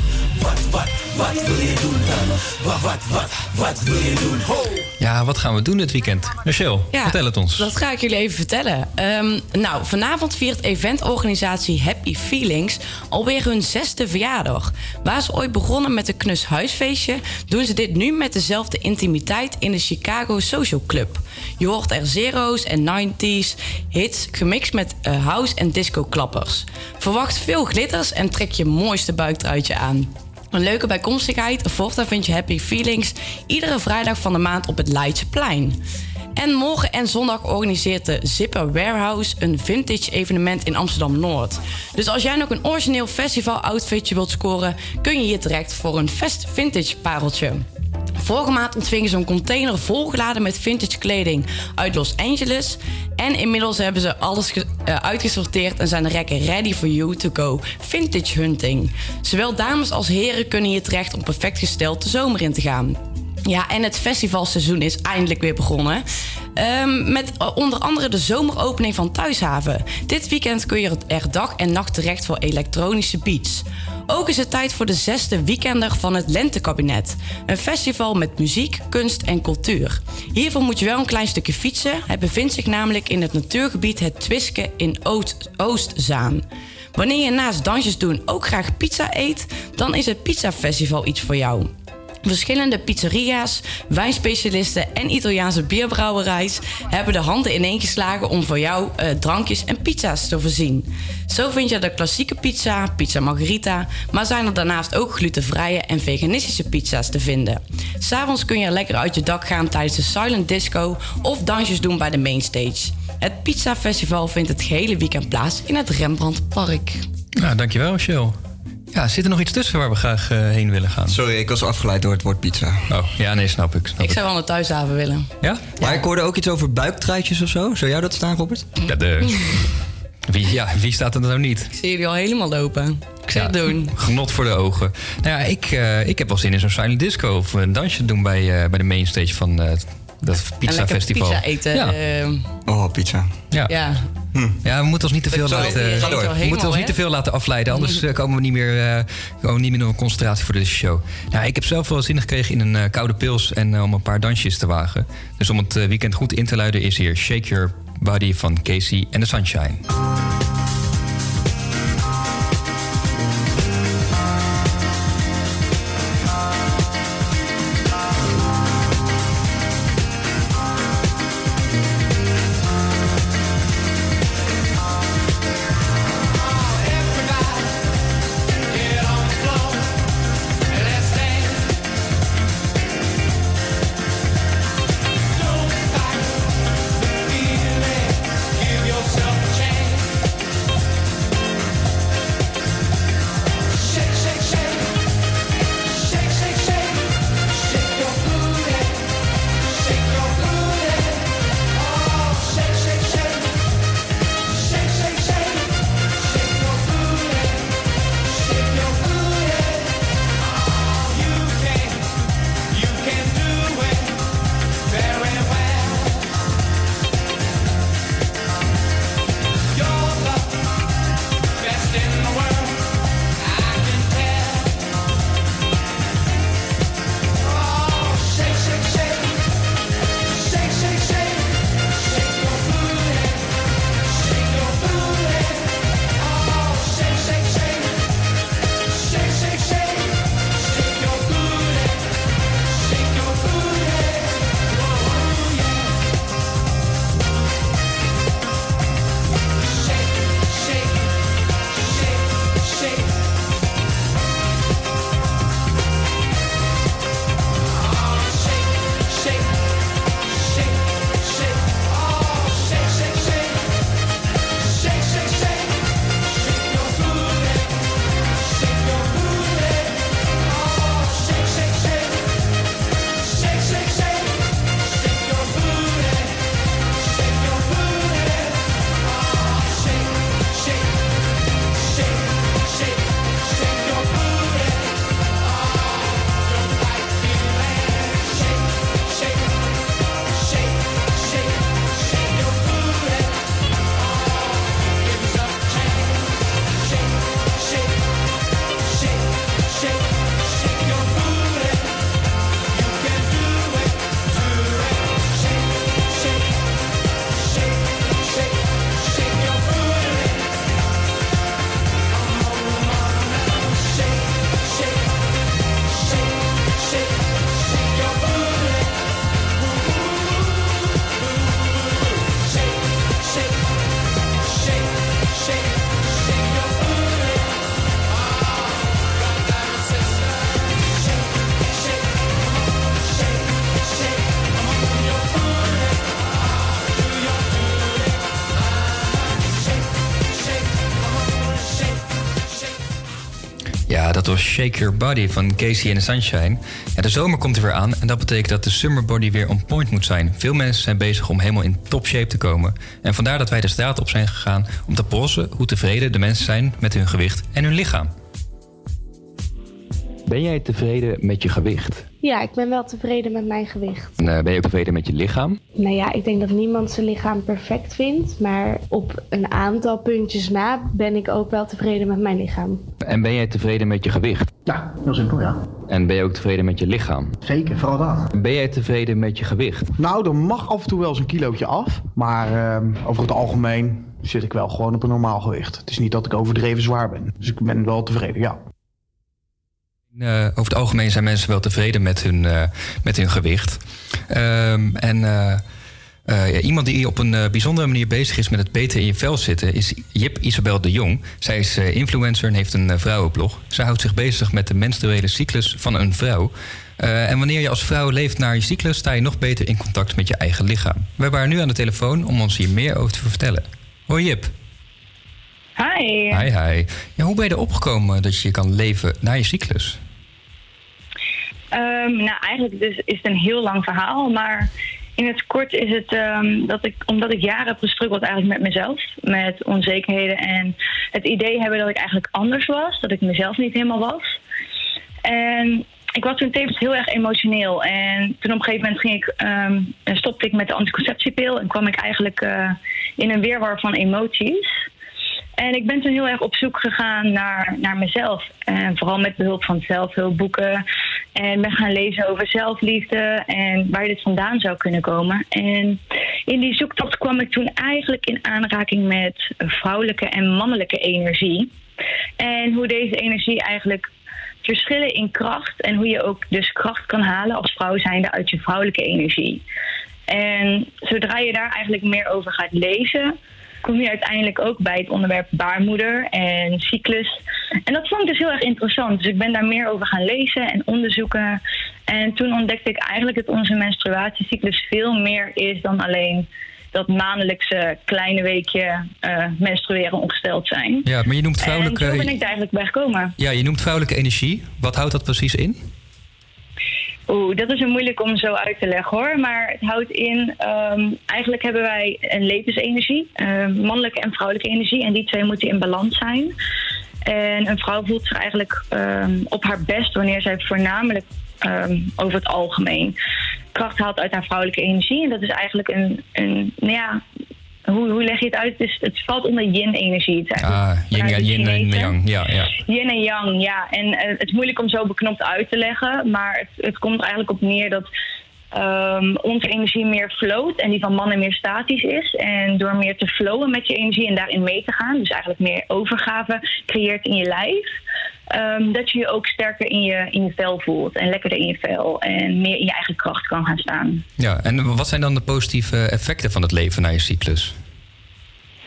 Wat wil je doen dan? Wat, wat, wat, wat wil je doen? Ho! Ja, wat gaan we doen dit weekend? Michelle, Ja, vertel het ons. Dat ga ik jullie even vertellen. Ehm, nou, vanavond viert eventorganisatie Happy Feelings alweer hun zesde verjaardag. Waar ze ooit begonnen met een knus huisfeestje, doen ze dit nu met dezelfde intimiteit in de Chicago Social Club. Je hoort er zero's en 90s hits gemixt met eh, house en disco klappers. Verwacht veel glitters en trek je mooiste buiktruitje aan. Een leuke bijkomstigheid, Forta vind je Happy Feelings iedere vrijdag van de maand op het Leidseplein. En morgen en zondag organiseert de Zipper Warehouse een vintage evenement in Amsterdam-Noord. Dus als jij nog een origineel festival outfitje wilt scoren, kun je hier terecht voor een fest vintage pareltje. Vorige maand ontvingen ze een container volgeladen met vintage kleding uit Los Angeles. En inmiddels hebben ze alles eh, uitgesorteerd en zijn de rekken ready for you to go vintage hunting. Zowel dames als heren kunnen hier terecht om perfect gesteld de zomer in te gaan. Ja, en het festivalseizoen is eindelijk weer begonnen. Ehm, met eh, onder andere de zomeropening van Thuishaven. Dit weekend kun je er dag en nacht terecht voor elektronische beats. Ook is het tijd voor de zesde weekender van het Lentekabinet. Een festival met muziek, kunst en cultuur. Hiervoor moet je wel een klein stukje fietsen. Het bevindt zich namelijk in het natuurgebied Het Twiske in Oost- Oostzaan. Wanneer je naast dansjes doen ook graag pizza eet, dan is het Pizzafestival iets voor jou. Verschillende pizzeria's, wijnspecialisten en Italiaanse bierbrouwerijs hebben de handen ineengeslagen om voor jou eh, drankjes en pizza's te voorzien. Zo vind je de klassieke pizza, pizza margherita, maar zijn er daarnaast ook glutenvrije en veganistische pizza's te vinden. S'avonds kun je lekker uit je dak gaan tijdens de silent disco of dansjes doen bij de mainstage. Het Pizza Festival vindt het gehele weekend plaats in het Rembrandtpark. Nou, dankjewel, Michelle. Ja, zit er nog iets tussen waar we graag eh, heen willen gaan? Sorry, ik was afgeleid door het woord pizza. Oh, ja, nee, snap ik. Snap Ik zou wel naar thuishaven willen. Ja? Maar ik hoorde ook iets over buiktruitjes of zo. Zou jou dat staan, Robert? Ja, de... Wie, ja, wie staat er nou niet? Ik zie jullie al helemaal lopen. Ik zou het doen. Genot voor de ogen. Nou ja, ik, eh, ik heb wel zin in zo'n silent disco of een dansje doen bij, eh, bij de mainstage van eh, dat pizza lekker festival. pizza eten, Ja. eh. Oh, pizza. Ja. Ja. Ja, we moeten ons niet te veel laten. al We moeten ons niet te veel laten afleiden, anders eh, komen we niet meer, eh, komen we niet meer in concentratie voor deze show. Nou, ik heb zelf wel zin gekregen in een eh, koude pils en om een paar dansjes te wagen. Dus om het weekend goed in te luiden is hier Shake Your Body van Casey en The Sunshine. Shake Your Body van Casey and Sunshine. Ja, de zomer komt er weer aan en dat betekent dat de summer body weer on point moet zijn. Veel mensen zijn bezig om helemaal in top shape te komen. En vandaar dat wij de straat op zijn gegaan om te polsen hoe tevreden de mensen zijn met hun gewicht en hun lichaam. Ben jij tevreden met je gewicht? Ja, ik ben wel tevreden met mijn gewicht. En, eh, ben je ook tevreden met je lichaam? Nou ja, ik denk dat niemand zijn lichaam perfect vindt. Maar op een aantal puntjes na ben ik ook wel tevreden met mijn lichaam. En ben jij tevreden met je gewicht? Ja, heel simpel, ja. En ben je ook tevreden met je lichaam? Zeker, vooral dat. Ben jij tevreden met je gewicht? Nou, er mag af en toe wel eens een kilootje af. Maar ehm, over het algemeen zit ik wel gewoon op een normaal gewicht. Het is niet dat ik overdreven zwaar ben. Dus ik ben wel tevreden, ja. Eh, over het algemeen zijn mensen wel tevreden met hun, eh, met hun gewicht. Ehm, en eh, ja, iemand die op een bijzondere manier bezig is met het beter in je vel zitten... is Jip Isabel de Jong. Zij is influencer en heeft een vrouwenblog. Zij houdt zich bezig met de menstruele cyclus van een vrouw. En wanneer je als vrouw leeft naar je cyclus... sta je nog beter in contact met je eigen lichaam. We hebben haar nu aan de telefoon om ons hier meer over te vertellen. Hoi Jip. Hi. Hi, hi. Ja, hoe ben je erop gekomen dat je kan leven naar je cyclus? Ehm, nou, eigenlijk dus is het een heel lang verhaal, maar in het kort is het ehm, dat ik, omdat ik jaren heb gestruggeld eigenlijk met mezelf, met onzekerheden en het idee hebben dat ik eigenlijk anders was, dat ik mezelf niet helemaal was. En ik was toen tevens heel erg emotioneel en toen op een gegeven moment ging ik, ehm, stopte ik met de anticonceptiepil en kwam ik eigenlijk eh, in een weerwar van emoties. En ik ben toen heel erg op zoek gegaan naar, naar mezelf. En vooral met behulp van zelfhulpboeken. En ben gaan lezen over zelfliefde en waar dit vandaan zou kunnen komen. En in die zoektocht kwam ik toen eigenlijk in aanraking met vrouwelijke en mannelijke energie. En hoe deze energie eigenlijk verschillen in kracht. En hoe je ook dus kracht kan halen als vrouw zijnde uit je vrouwelijke energie. En zodra je daar eigenlijk meer over gaat lezen, kom je uiteindelijk ook bij het onderwerp baarmoeder en cyclus. En dat vond ik dus heel erg interessant. Dus ik ben daar meer over gaan lezen en onderzoeken. En toen ontdekte ik eigenlijk dat onze menstruatiecyclus veel meer is dan alleen dat maandelijkse kleine weekje eh, menstrueren ongesteld zijn. Ja, maar je noemt En vrouwelijke... zo ben ik daar eigenlijk bij gekomen. Ja, je noemt vrouwelijke energie. Wat houdt dat precies in? Oeh, dat is een moeilijk om zo uit te leggen hoor. Maar het houdt in, ehm, eigenlijk hebben wij een levensenergie, ehm, mannelijke en vrouwelijke energie. En die twee moeten in balans zijn. En een vrouw voelt zich eigenlijk ehm, op haar best wanneer zij voornamelijk over het algemeen kracht haalt uit haar vrouwelijke energie. En dat is eigenlijk een, een nou ja, hoe, hoe leg je het uit? Het, is, het valt onder yin-energie. Ah, yin, ja, yin en yang. Ja, ja. Yin en yang, ja. En eh, het is moeilijk om zo beknopt uit te leggen, maar het, het komt er eigenlijk op neer dat ehm, onze energie meer float en die van mannen meer statisch is. En door meer te flowen met je energie en daarin mee te gaan, dus eigenlijk meer overgave creëert in je lijf, ehm, dat je je ook sterker in je, in je vel voelt en lekkerder in je vel en meer in je eigen kracht kan gaan staan. ja. En wat zijn dan de positieve effecten van het leven naar je cyclus?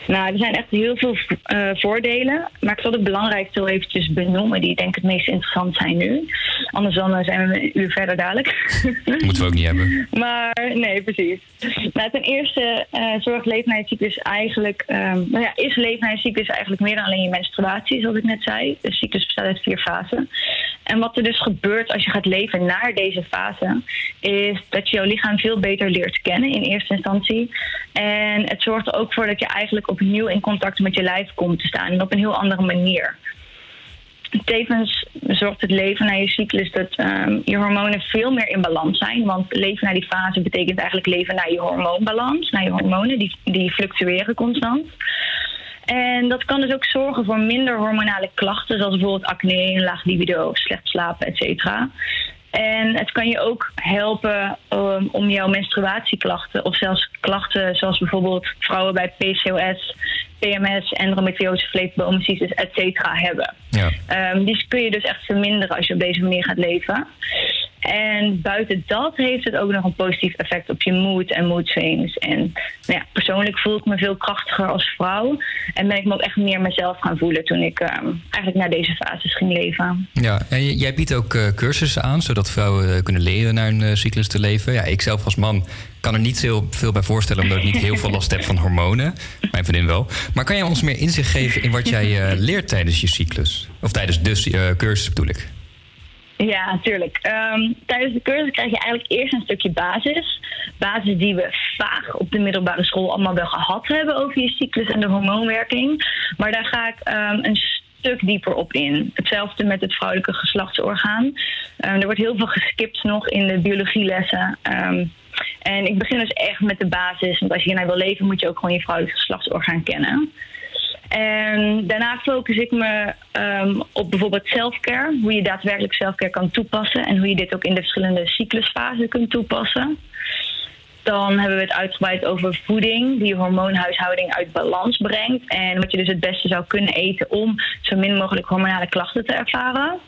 Nou, er zijn echt heel veel eh, voordelen. Maar ik zal de belangrijkste wel eventjes benoemen, die ik denk het meest interessant zijn nu. Anders dan eh, zijn we een uur verder dadelijk. Moeten we ook niet hebben. Maar nee, precies. Nou, ten eerste eh zorgt cyclus eigenlijk, ehm, nou ja, is cyclus eigenlijk meer dan alleen je menstruatie, zoals ik net zei. De cyclus bestaat uit vier fasen. En wat er dus gebeurt als je gaat leven naar deze fase, is dat je jouw lichaam veel beter leert kennen in eerste instantie. En het zorgt er ook voor dat je eigenlijk opnieuw in contact met je lijf komt te staan en op een heel andere manier. Tevens zorgt het leven naar je cyclus dat ehm, je hormonen veel meer in balans zijn. Want leven naar die fase betekent eigenlijk leven naar je hormoonbalans, naar je hormonen. Die, die fluctueren constant. En dat kan dus ook zorgen voor minder hormonale klachten, zoals bijvoorbeeld acne, laag libido, slecht slapen, et cetera. En het kan je ook helpen um, om jouw menstruatieklachten of zelfs klachten zoals bijvoorbeeld vrouwen bij PCOS, PMS, endometriose, vleesbomencystitis, et cetera hebben. Ja. Ehm, die kun je dus echt verminderen als je op deze manier gaat leven. En buiten dat heeft het ook nog een positief effect op je moed en mood swings. En nou ja, persoonlijk voel ik me veel krachtiger als vrouw. En ben ik me ook echt meer mezelf gaan voelen toen ik ehm, eigenlijk naar deze fases ging leven. Ja, en jij biedt ook eh, cursussen aan, zodat vrouwen eh, kunnen leren naar een eh, cyclus te leven. Ja, ik zelf als man kan er niet heel veel bij voorstellen, omdat ik niet heel veel last heb van hormonen. Mijn vriendin wel. Maar kan jij ons meer inzicht geven in wat jij leert tijdens je cyclus? Of tijdens de cursus bedoel ik. Ja, natuurlijk. Ehm, tijdens de cursus krijg je eigenlijk eerst een stukje basis. Basis die we vaag op de middelbare school allemaal wel gehad hebben over je cyclus en de hormoonwerking. Maar daar ga ik ehm, een stuk dieper op in. Hetzelfde met het vrouwelijke geslachtsorgaan. Ehm, er wordt heel veel geskipt nog in de biologielessen. En ik begin dus echt met de basis. Want als je hiernaar wil leven, moet je ook gewoon je vrouwelijk geslachtsorgaan kennen. En daarna focus ik me ehm, op bijvoorbeeld selfcare. Hoe je daadwerkelijk selfcare kan toepassen. En hoe je dit ook in de verschillende cyclusfasen kunt toepassen. Dan hebben we het uitgebreid over voeding, die je hormoonhuishouding uit balans brengt. En wat je dus het beste zou kunnen eten om zo min mogelijk hormonale klachten te ervaren.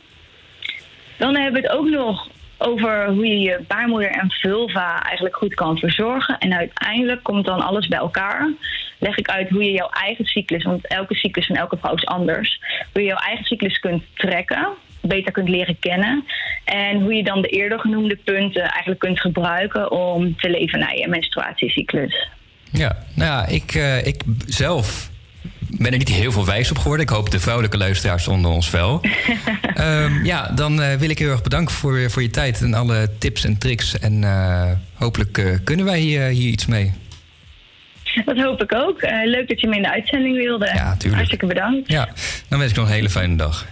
Dan hebben we het ook nog over hoe je je baarmoeder en vulva eigenlijk goed kan verzorgen. En uiteindelijk komt dan alles bij elkaar. Leg ik uit hoe je jouw eigen cyclus, want elke cyclus van elke vrouw is anders, hoe je jouw eigen cyclus kunt trekken, beter kunt leren kennen. En hoe je dan de eerder genoemde punten eigenlijk kunt gebruiken om te leven naar je menstruatiecyclus. Ja, nou ja, ik, eh, ik zelf ben er niet heel veel wijs op geworden. Ik hoop de vrouwelijke luisteraars onder ons wel. Ehm, ja, dan eh, wil ik heel erg bedanken voor, voor je tijd en alle tips en tricks. En eh, hopelijk eh, kunnen wij hier, hier iets mee. Dat hoop ik ook. Eh, leuk dat je me in de uitzending wilde. Ja, tuurlijk. Hartstikke bedankt. Ja, dan wens ik nog een hele fijne dag.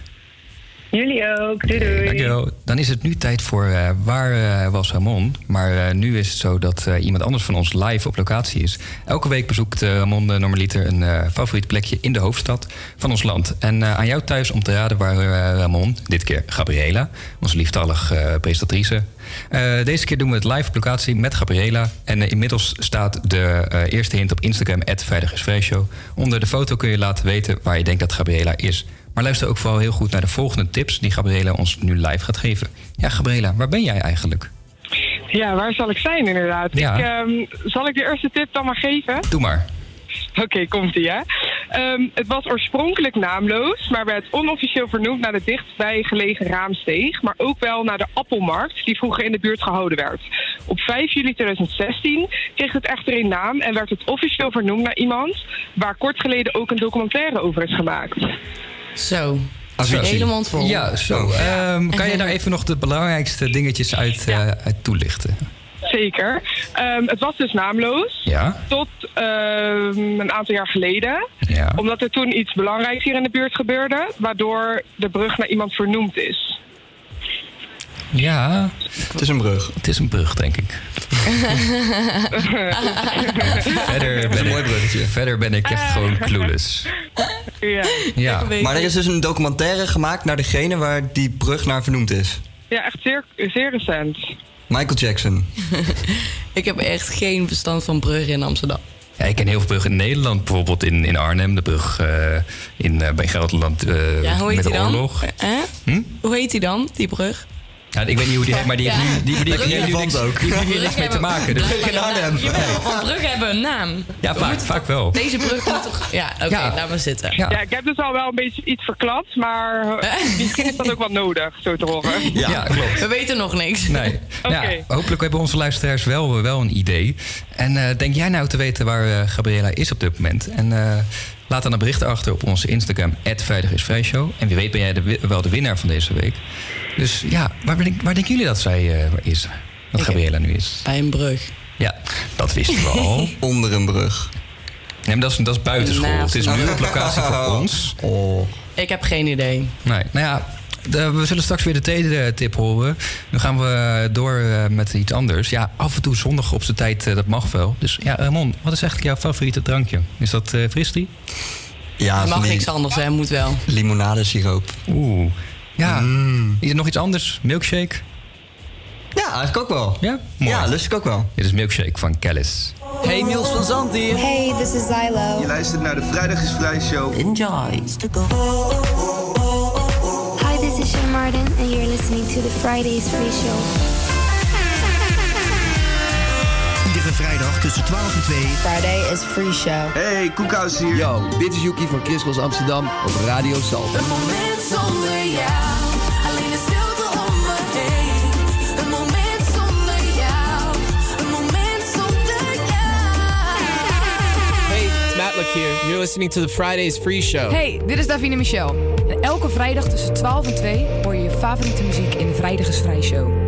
Jullie ook. Doei doei. Dankjewel. Dan is het nu tijd voor eh, Waar eh, was Ramon? Maar eh, nu is het zo dat iemand anders van ons live op locatie is. Elke week bezoekt Ramon normaliter een favoriet plekje in de hoofdstad van ons land. En aan jou thuis om te raden waar Ramon, dit keer Gabriela, onze lieftallig eh, presentatrice. Deze keer doen we het live op locatie met Gabriela. En inmiddels staat de eerste hint op Instagram, Vrijdag. Onder de foto kun je laten weten waar je denkt dat Gabriela is. Maar luister ook vooral heel goed naar de volgende tips die Gabriela ons nu live gaat geven. Ja, Gabriela, waar ben jij eigenlijk? Ja, waar zal ik zijn inderdaad? Ja. Ik, ehm, zal ik de eerste tip dan maar geven? Doe maar. Oké, komt-ie hè. Ehm, het was oorspronkelijk naamloos, maar werd onofficieel vernoemd naar de dichtbij gelegen Raamsteeg, maar ook wel naar de Appelmarkt, die vroeger in de buurt gehouden werd. Op 5 juli 2016 kreeg het echter een naam en werd het officieel vernoemd naar iemand waar kort geleden ook een documentaire over is gemaakt. Zo. Zo. Hele mond vol. Ja, zo. Ehm, kan je daar even nog de belangrijkste dingetjes uit, eh, uit toelichten? Zeker. Ehm, het was dus naamloos. Ja. Tot ehm, een aantal jaar geleden. Ja. Omdat er toen iets belangrijks hier in de buurt gebeurde. Waardoor de brug naar iemand vernoemd is. Ja. Het is een brug. Het is een brug, denk ik. Verder ben, mooi bruggetje. ik, verder ben ik echt gewoon clueless. ja. Ja. Maar er is dus een documentaire gemaakt naar degene waar die brug naar vernoemd is. ja, echt zeer, zeer recent. Michael Jackson. Ik heb echt geen verstand van bruggen in Amsterdam. Ja, ik ken heel veel bruggen in Nederland. Bijvoorbeeld in, in Arnhem, de brug eh, in, eh, bij Gelderland eh, Ja, hoe heet met de die dan? oorlog. Hè? Hm? Hoe heet die dan, die brug? Ja, ik weet niet hoe die heet, maar die heeft Ja. nu, die, die, heeft hier nu Relevant niks, ook. die heeft hier niks mee te maken. Dus, in Arnhem. Want bruggen hebben een naam. ja, vaak, vaak wel. Deze brug moet toch... Ja, oké, Ja. laat maar zitten. Ja. Ja, ik heb dus al wel een beetje iets verklapt. Maar misschien is dat ook wel nodig, zo te horen. Ja, klopt. We weten nog niks. Nee. Oké. Ja, hopelijk hebben onze luisteraars wel, wel een idee. En eh, denk jij nou te weten waar eh, Gabriela is op dit moment? En eh, laat dan een bericht achter op onze Instagram, @vrijdagisvrijshow. En wie weet ben jij de, wel de winnaar van deze week. Dus ja, waar, denk, waar denken jullie dat zij eh, is? Dat Gabriela nu is? Bij een brug. Ja, dat wisten we al. Onder een brug. Nee, maar dat is, dat is buitenschool. Naast Het is nu op locatie voor ons. Oh. Ik heb geen idee. Nee, nou ja, we zullen straks weer de tweede tip horen. Nu gaan we door eh, met iets anders. Ja, af en toe zondag op zijn tijd, eh, dat mag wel. Dus ja, Ramon, wat is eigenlijk jouw favoriete drankje? Is dat eh fristie? Ja, Er van mag die niks anders, hè? Moet wel. limonadesiroop. Oeh. Ja. Mm. Is er nog iets anders? Milkshake? Ja, eigenlijk ook wel. Ja? Mooi. Ja, lust ik ook wel. Dit is Milkshake van Kellis. Hey, Niels van Zand hier. Hey, this is Zylo. Je luistert naar de Vrijdag is Vrij show. Enjoy. Martin, and you're listening to the Fridays Free Show. Iedere vrijdag tussen 12 en 2. Friday is Free Show. Hey, Koekhuis hier. Yo, dit is Yuki van Chris Amsterdam op Radio Salt. Een moment zonder jou, Look here. You're listening to the Fridays Free Show. Hey, dit is Davine Michel. Elke vrijdag tussen 12 en 2 hoor je je favoriete muziek in de Vrijdag is Vrij Show.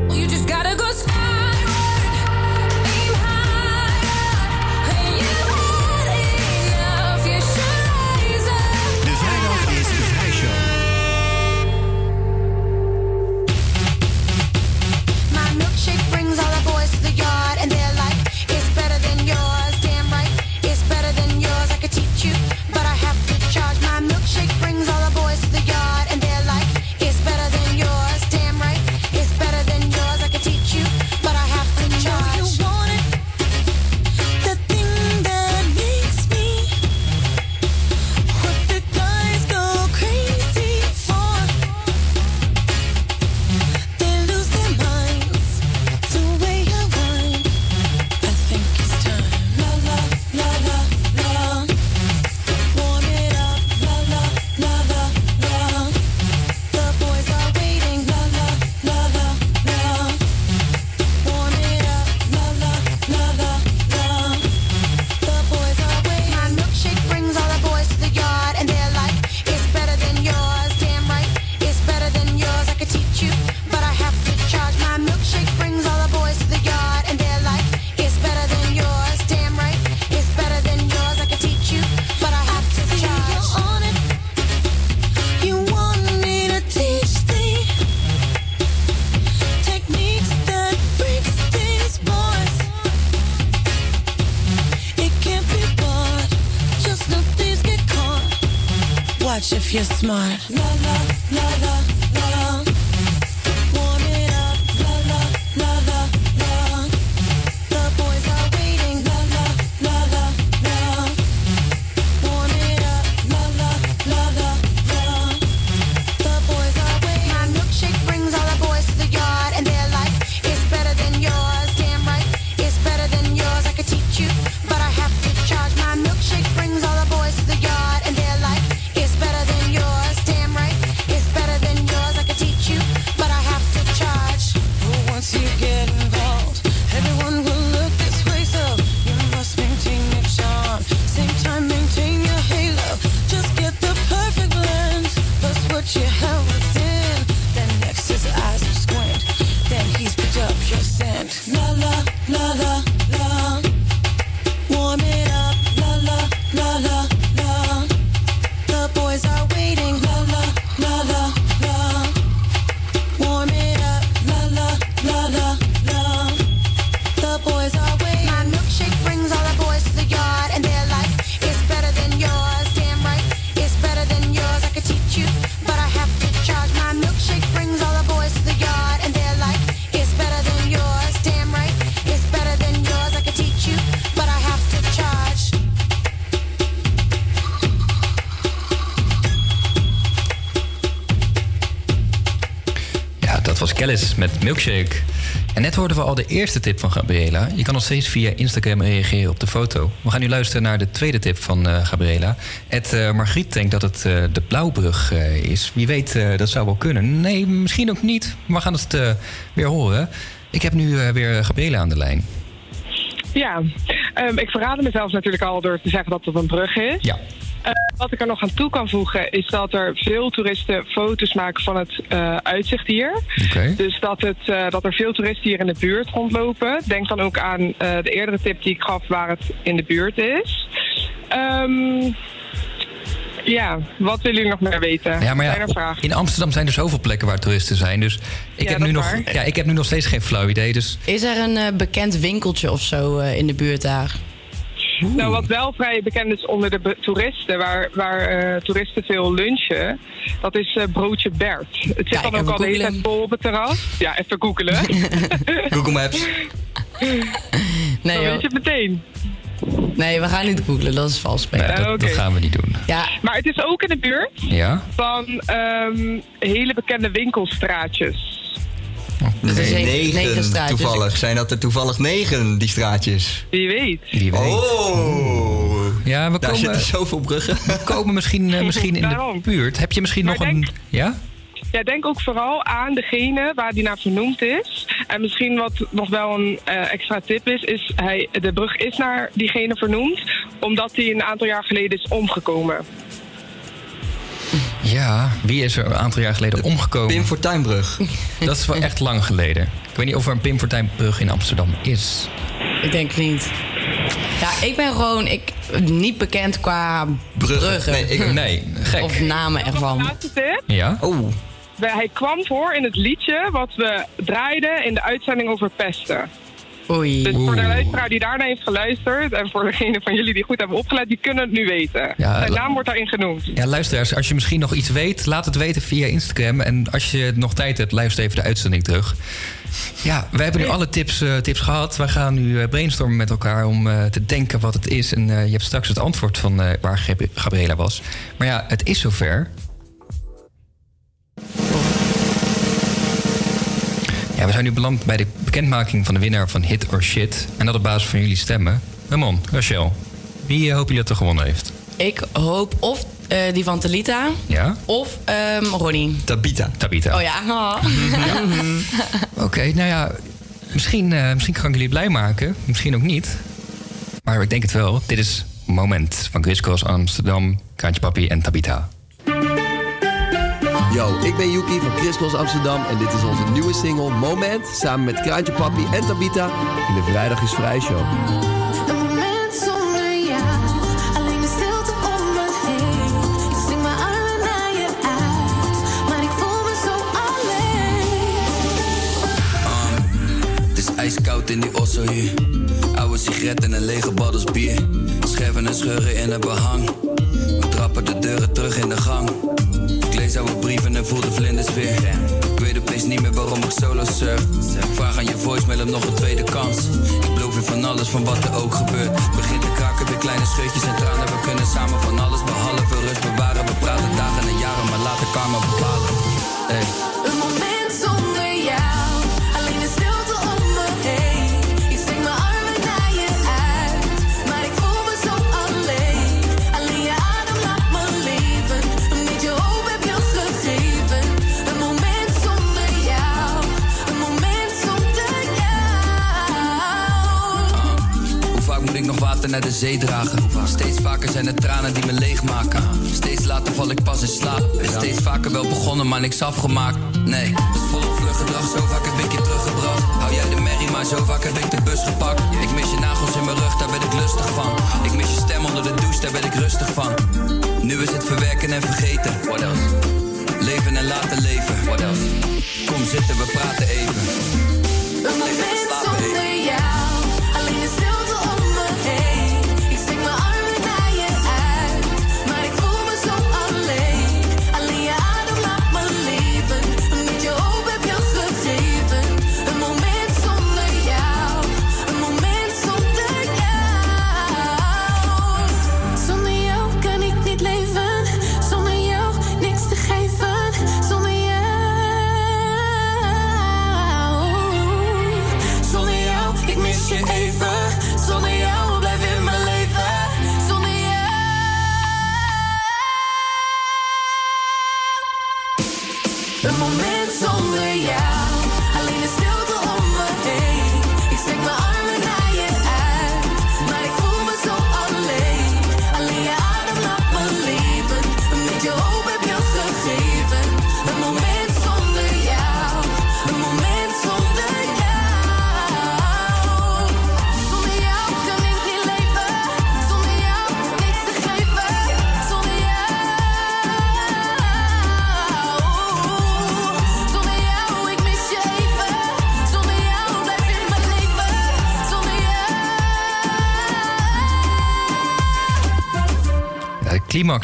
Milkshake. En net hoorden we al de eerste tip van Gabriela. Je kan nog steeds via Instagram reageren op de foto. We gaan nu luisteren naar de tweede tip van eh, Gabriela. Het eh, Margriet denkt dat het eh, de Blauwbrug is. Wie weet, dat zou wel kunnen. Nee, misschien ook niet. We gaan het weer horen. Ik heb nu weer Gabriela aan de lijn. Ja, ehm, ik verraadde mezelf natuurlijk al door te zeggen dat het een brug is. Ja. Wat ik er nog aan toe kan voegen is dat er veel toeristen foto's maken van het eh, uitzicht hier. Dus dat, het, eh, dat er veel toeristen hier in de buurt rondlopen. Denk dan ook aan eh, de eerdere tip die ik gaf waar het in de buurt is. Ehm, ja, wat willen jullie nog meer weten? Ja, maar Zijn ja, er vragen? in Amsterdam zijn er zoveel plekken waar toeristen zijn. Dus ik, Ja, heb, nu nog, waar. ja, ik heb nu nog steeds geen flauw idee. Dus Is er een eh, bekend winkeltje of zo eh, in de buurt daar? Nou, wat wel vrij bekend is onder de toeristen, waar, waar eh, toeristen veel lunchen, dat is eh, broodje Bert. Het zit dan ook al de hele tijd vol op het terras. Ja, even googelen. Google Maps. Nee, dan joh. weet je het meteen. Nee, we gaan niet googlen, dat is vals spelen. Nee, dat, dat gaan we niet doen. Ja. Maar het is ook in de buurt Ja? van ehm, hele bekende winkelstraatjes. Nee, negen- negen, negen straatjes. toevallig. Zijn dat er toevallig negen, die straatjes? Wie weet. Wie weet. Oh. Ja, we Daar komen, zitten zoveel bruggen. we komen misschien, eh, misschien in de buurt. Heb je misschien Maar nog een... denk- Ja? Ja, denk ook vooral aan degene waar die naar vernoemd is. En misschien wat nog wel een eh, extra tip is, is hij, de brug is naar diegene vernoemd, omdat hij een aantal jaar geleden is omgekomen. Ja, wie is er een aantal jaar geleden omgekomen? Pim Fortuynbrug. Dat is wel echt lang geleden. Ik weet niet of er een Pim Fortuynbrug in Amsterdam is. Ik denk niet. Ja, ik ben gewoon ik, niet bekend qua bruggen. Nee, ik- Nee, gek. Of namen ervan. Laatste tip. Ja? Oh. Hij kwam voor in het liedje wat we draaiden in de uitzending over pesten. Oei. Dus voor de luisteraar die daarna heeft geluisterd... en voor degene van jullie die goed hebben opgelet, die kunnen het nu weten. Ja, Zijn naam wordt daarin genoemd. Ja, luisteraars, als je misschien nog iets weet, laat het weten via Instagram. En als je nog tijd hebt, luister even de uitzending terug. Ja, we hebben nu alle tips, eh, tips gehad. Wij gaan nu eh, brainstormen met elkaar om eh, te denken wat het is. En je hebt straks het antwoord van waar Gab- Gabriela was. Maar ja, het is zover. Ja, we zijn nu beland bij de bekendmaking van de winnaar van Hit or Shit. En dat op basis van jullie stemmen. Ramon, Rachel, wie eh, hopen jullie dat er gewonnen heeft? Ik hoop of eh, die van Talita Ja? of ehm, Ronnie. Tabita. Tabita. Oh ja. Oh. Oké, nou ja, misschien, eh, misschien kan ik jullie blij maken. Misschien ook niet. Maar ik denk het wel. Dit is Moment van Chris Cross Amsterdam, Kraantje Papi en Tabita. Yo, ik ben Yuki van Chris Amsterdam en dit is onze nieuwe single Moment samen met Kraantje Papi en Tabita in de Vrijdag is Vrij Show. Een moment zonder jou, alleen de stilte om me heen. Ik sting mijn armen naar je uit, maar ik voel me zo alleen. Het is ijskoud in die osso hier. Oude sigaret en een lege baddels bier. Scherven en scheuren in het behang. We trappen de deuren terug in de gang. Lees oude brieven en voel de vlinders weer. Ik weet opeens niet meer waarom ik solo surf. Vraag aan je voicemail om nog een tweede kans. Ik beloof je van alles, van wat er ook gebeurt. Begint te kraken, weer kleine scheutjes en tranen. We kunnen samen van alles behalve rust bewaren. We praten dagen en jaren, maar laten karma bepalen. Hey. Water naar de zee dragen? Steeds vaker zijn het tranen die me leegmaken. Steeds later val ik pas in slaap. En steeds vaker wel begonnen, maar niks afgemaakt. Nee, is volop vlug gedrag. Zo vaak heb ik je teruggebracht. Hou jij de merrie, maar zo vaak heb ik de bus gepakt. Ik mis je nagels in mijn rug, daar ben ik lustig van. Ik mis je stem onder de douche, daar ben ik rustig van. Nu is het verwerken en vergeten. What else? Leven en laten leven. What else? Kom zitten, we praten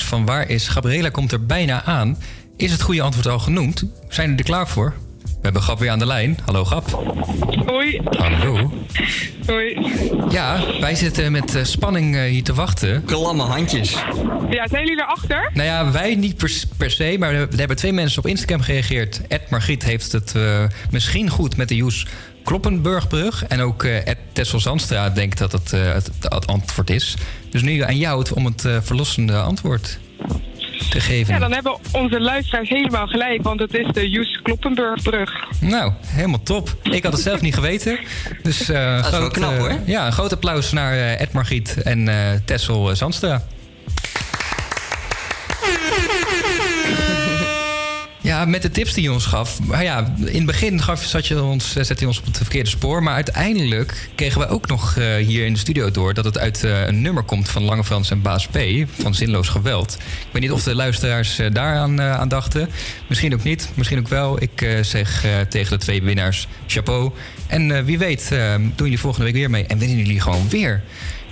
Van waar is Gabriela komt er bijna aan. Is het goede antwoord al genoemd? Zijn jullie er klaar voor? Hebben Gap weer aan de lijn. Hallo Gap. Hoi. Hallo. Hoi. Ja, wij zitten met eh, spanning eh, hier te wachten. Klamme handjes. Ja, zijn jullie erachter? Nou ja, wij niet per, per se, maar er hebben twee mensen op Instagram gereageerd. Ed Margriet heeft het eh, misschien goed met de Joes Kloppenburgbrug. En ook eh, Ed Tessel Zandstra denkt dat het, het, het antwoord is. Dus nu aan jou het om het verlossende antwoord te geven. Ja, dan hebben onze luisteraars helemaal gelijk, want het is de Joes Kloppenburgbrug. Nou, helemaal top. Ik had het zelf niet geweten. Dus eh, is wel knap, eh, hoor. Ja, een groot applaus naar eh, Ed Margriet en eh, Tessel Zandstra. Met de tips die je ons gaf. Ja, in het begin gaf, zat je ons, eh, zette je ons op het verkeerde spoor. Maar uiteindelijk kregen we ook nog eh, hier in de studio door... dat het uit eh, een nummer komt van Lange Frans en Baas P. Van Zinloos Geweld. Ik weet niet of de luisteraars eh, daaraan aan dachten. Misschien ook niet, misschien ook wel. Ik zeg tegen de twee winnaars chapeau. En wie weet doen jullie volgende week weer mee. En winnen jullie gewoon weer.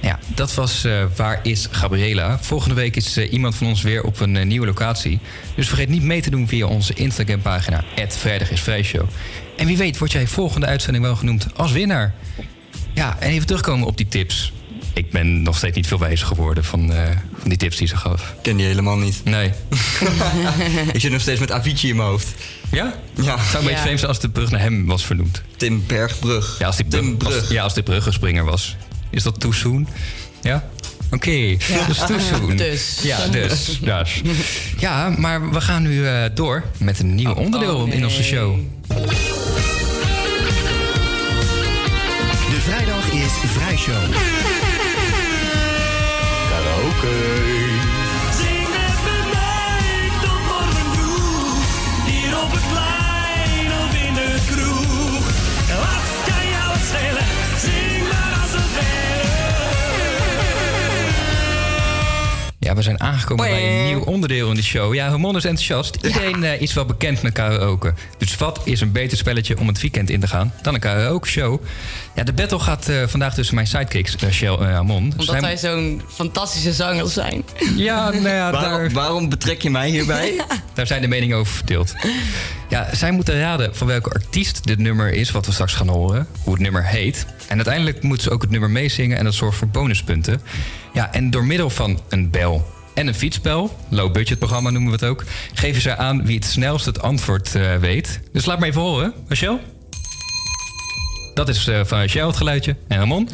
Ja, dat was eh, Waar is Gabriela? Volgende week is eh, iemand van ons weer op een eh, nieuwe locatie. Dus vergeet niet mee te doen via onze Instagram-pagina... Vrijdag is Vrijshow. En wie weet word jij volgende uitzending wel genoemd als winnaar. Ja, en even terugkomen op die tips. Ik ben nog steeds niet veel wijzer geworden van, eh, van die tips die ze gaf. ken die helemaal niet. Nee. ik zit nog steeds met Avicii in mijn hoofd. Ja? Ja. Het zou een beetje vreemd zijn als de brug naar hem was vernoemd. Tim Bergbrug. Ja, als die brug, Tim Brug. als- ja, als de bruggenspringer was. Is dat too soon? Ja? Oké, Ja. dus too soon. Dus. Ja, dus. dus. Ja, maar we gaan nu eh, door met een nieuw onderdeel oh, in onze show. De vrijdag is Vrijshow. Karaoke. Ja, we zijn aangekomen bij een nieuw onderdeel in de show. Ja, Humon is enthousiast. Iedereen eh, is wel bekend met karaoke. Dus wat is een beter spelletje om het weekend in te gaan dan een karaoke show? Ja, de battle gaat eh, vandaag tussen mijn sidekicks, Rachel en Hamon. Omdat Zij- wij zo'n fantastische zangers zijn. Ja, nou ja, waarom, daar- waarom betrek je mij hierbij? Daar zijn de meningen over verdeeld. Ja, zij moeten raden van welke artiest dit nummer is, wat we straks gaan horen. Hoe het nummer heet. En uiteindelijk moeten ze ook het nummer meezingen en dat zorgt voor bonuspunten. Ja, en door middel van een bel en een fietsspel, low budget programma noemen we het ook, geven ze aan wie het snelst het antwoord eh, weet. Dus laat maar even horen, Rachel. Dat is eh, van Rachel het geluidje. En Ramon.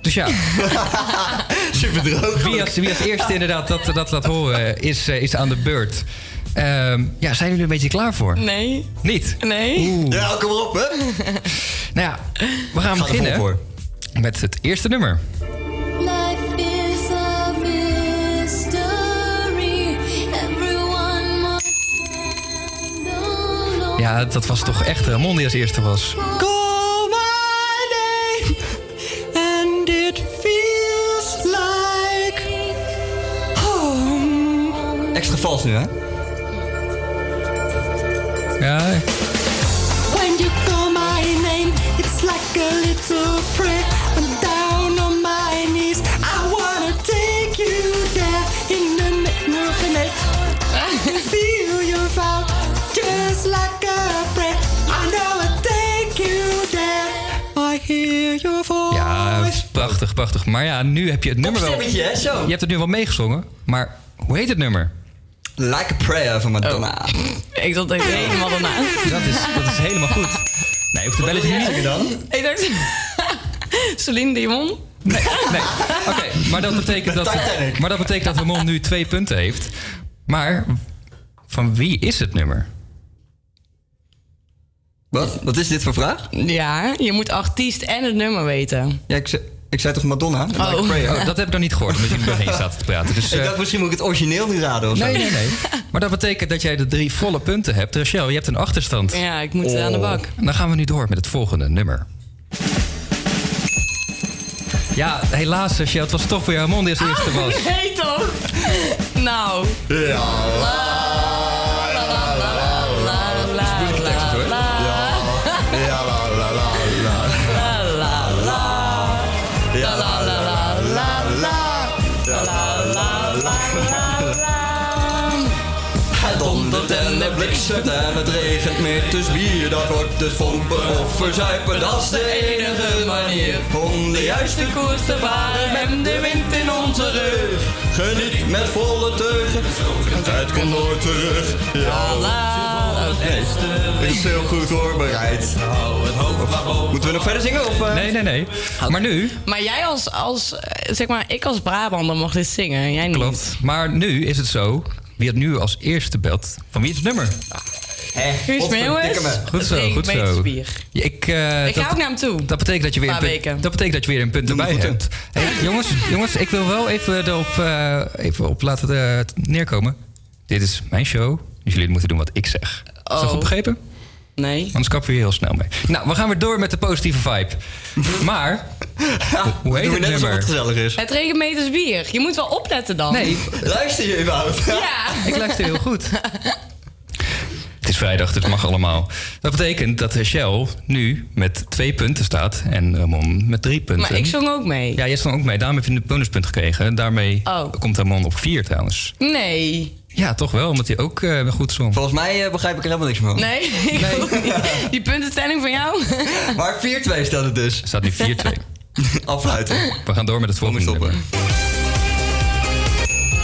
Dus ja. Super droog. Wie als, wie als eerste inderdaad dat, dat laat horen, is, eh, is aan de beurt. Ehm, ja, zijn jullie er een beetje klaar voor? Nee. Niet? Nee. Oeh. Ja, kom maar op, hè? Nou ja, we gaan Ga beginnen met het eerste nummer. Life is a mystery. Everyone must stand alone. Ja, dat was toch echt Ramon die als eerste was. Call my name and it feels like home. Extra vals nu, hè? Ja, When you call my name, it's like a little prayer. I'm down on my knees. I wanna take you there in the middle of the night. I feel your vow, just like a prayer. I know I'll take you there. I hear your voice. ja, prachtig, prachtig. Maar ja, nu heb je het nummer wel... stemmetje, hè, zo. Je hebt het nu wel meegezongen, maar hoe heet het nummer? Like a prayer van Madonna. Ik zat echt helemaal daarna. Dat is, dat is helemaal goed. Nee, hoeft de belletje niet. dan? Ik dacht... Celine Dion? Nee, nee. Oké, maar, dat betekent dat, maar dat betekent dat Ramon nu twee punten heeft. Maar van wie is het nummer? Wat? Wat is dit voor vraag? Ja, je moet artiest en het nummer weten. Ja, ik zei, ik zei toch Madonna? Like Oh. prayer. Oh, dat heb ik nog niet gehoord, omdat jullie doorheen zaten te praten. Dus, ik eh, dacht misschien moet ik het origineel nu raden of zo. nee, nee, nee. Maar dat betekent dat jij de drie volle punten hebt. Rachel, je hebt een achterstand. Ja, ik moet aan de bak. Dan gaan we nu door met het volgende nummer. Ja, helaas, Rachel. Het was toch weer Ramon die als eerste was. Nee toch? Nou. Ja. Het bliksemt en het regent meer, dus bier dat wordt dus pompen of verzuipen, dat is de enige manier om de juiste koers te varen en de wind in onze rug. Geniet met volle teugen, de tijd komt nooit terug. Ja, het is heel goed voorbereid. Moeten we nog verder zingen? Of, eh? Nee, nee, nee. Maar nu, Maar jij als, als, eh, zeg maar, ik als Brabander mocht dit zingen en jij niet. klopt. Maar nu is het zo, wie het nu als eerste belt, van wie is het nummer? Guus Meeuwis, Goed het zo, goed zo. Ja, Ik, eh, Ik ga ook naar hem toe. Dat betekent dat je weer Een punt, weken. dat betekent dat je weer een punt erbij hebt. Hey, jongens, jongens, ik wil wel even erop eh, even op laten eh, neerkomen. Dit is mijn show, dus jullie moeten doen wat ik zeg. Is dat Oh. goed begrepen? Nee. Anders kappen we hier heel snel mee. Nou, we gaan weer door met de positieve vibe. Maar, hoe- hoe heet het net alsof nummer? het gezellig is. Het regent meters bier. Je moet wel opletten dan. Nee. Luister je überhaupt? Ja. Ik luister heel goed. Het is vrijdag, dus het mag allemaal. Dat betekent dat Shell nu met twee punten staat en Ramon met drie punten. Maar ik zong ook mee. Ja, jij stond ook mee. Daarom heb je een bonuspunt gekregen. Daarmee Oh. komt Ramon op vier trouwens. Nee. Ja, toch wel, omdat hij ook eh, goed zong. Volgens mij eh, begrijp ik er helemaal niks van. Nee, ik ook niet. Die puntenstelling van jou? Maar 4-2 staat het dus. staat nu 4-2. Afluiten. We gaan door met het volgende nummer.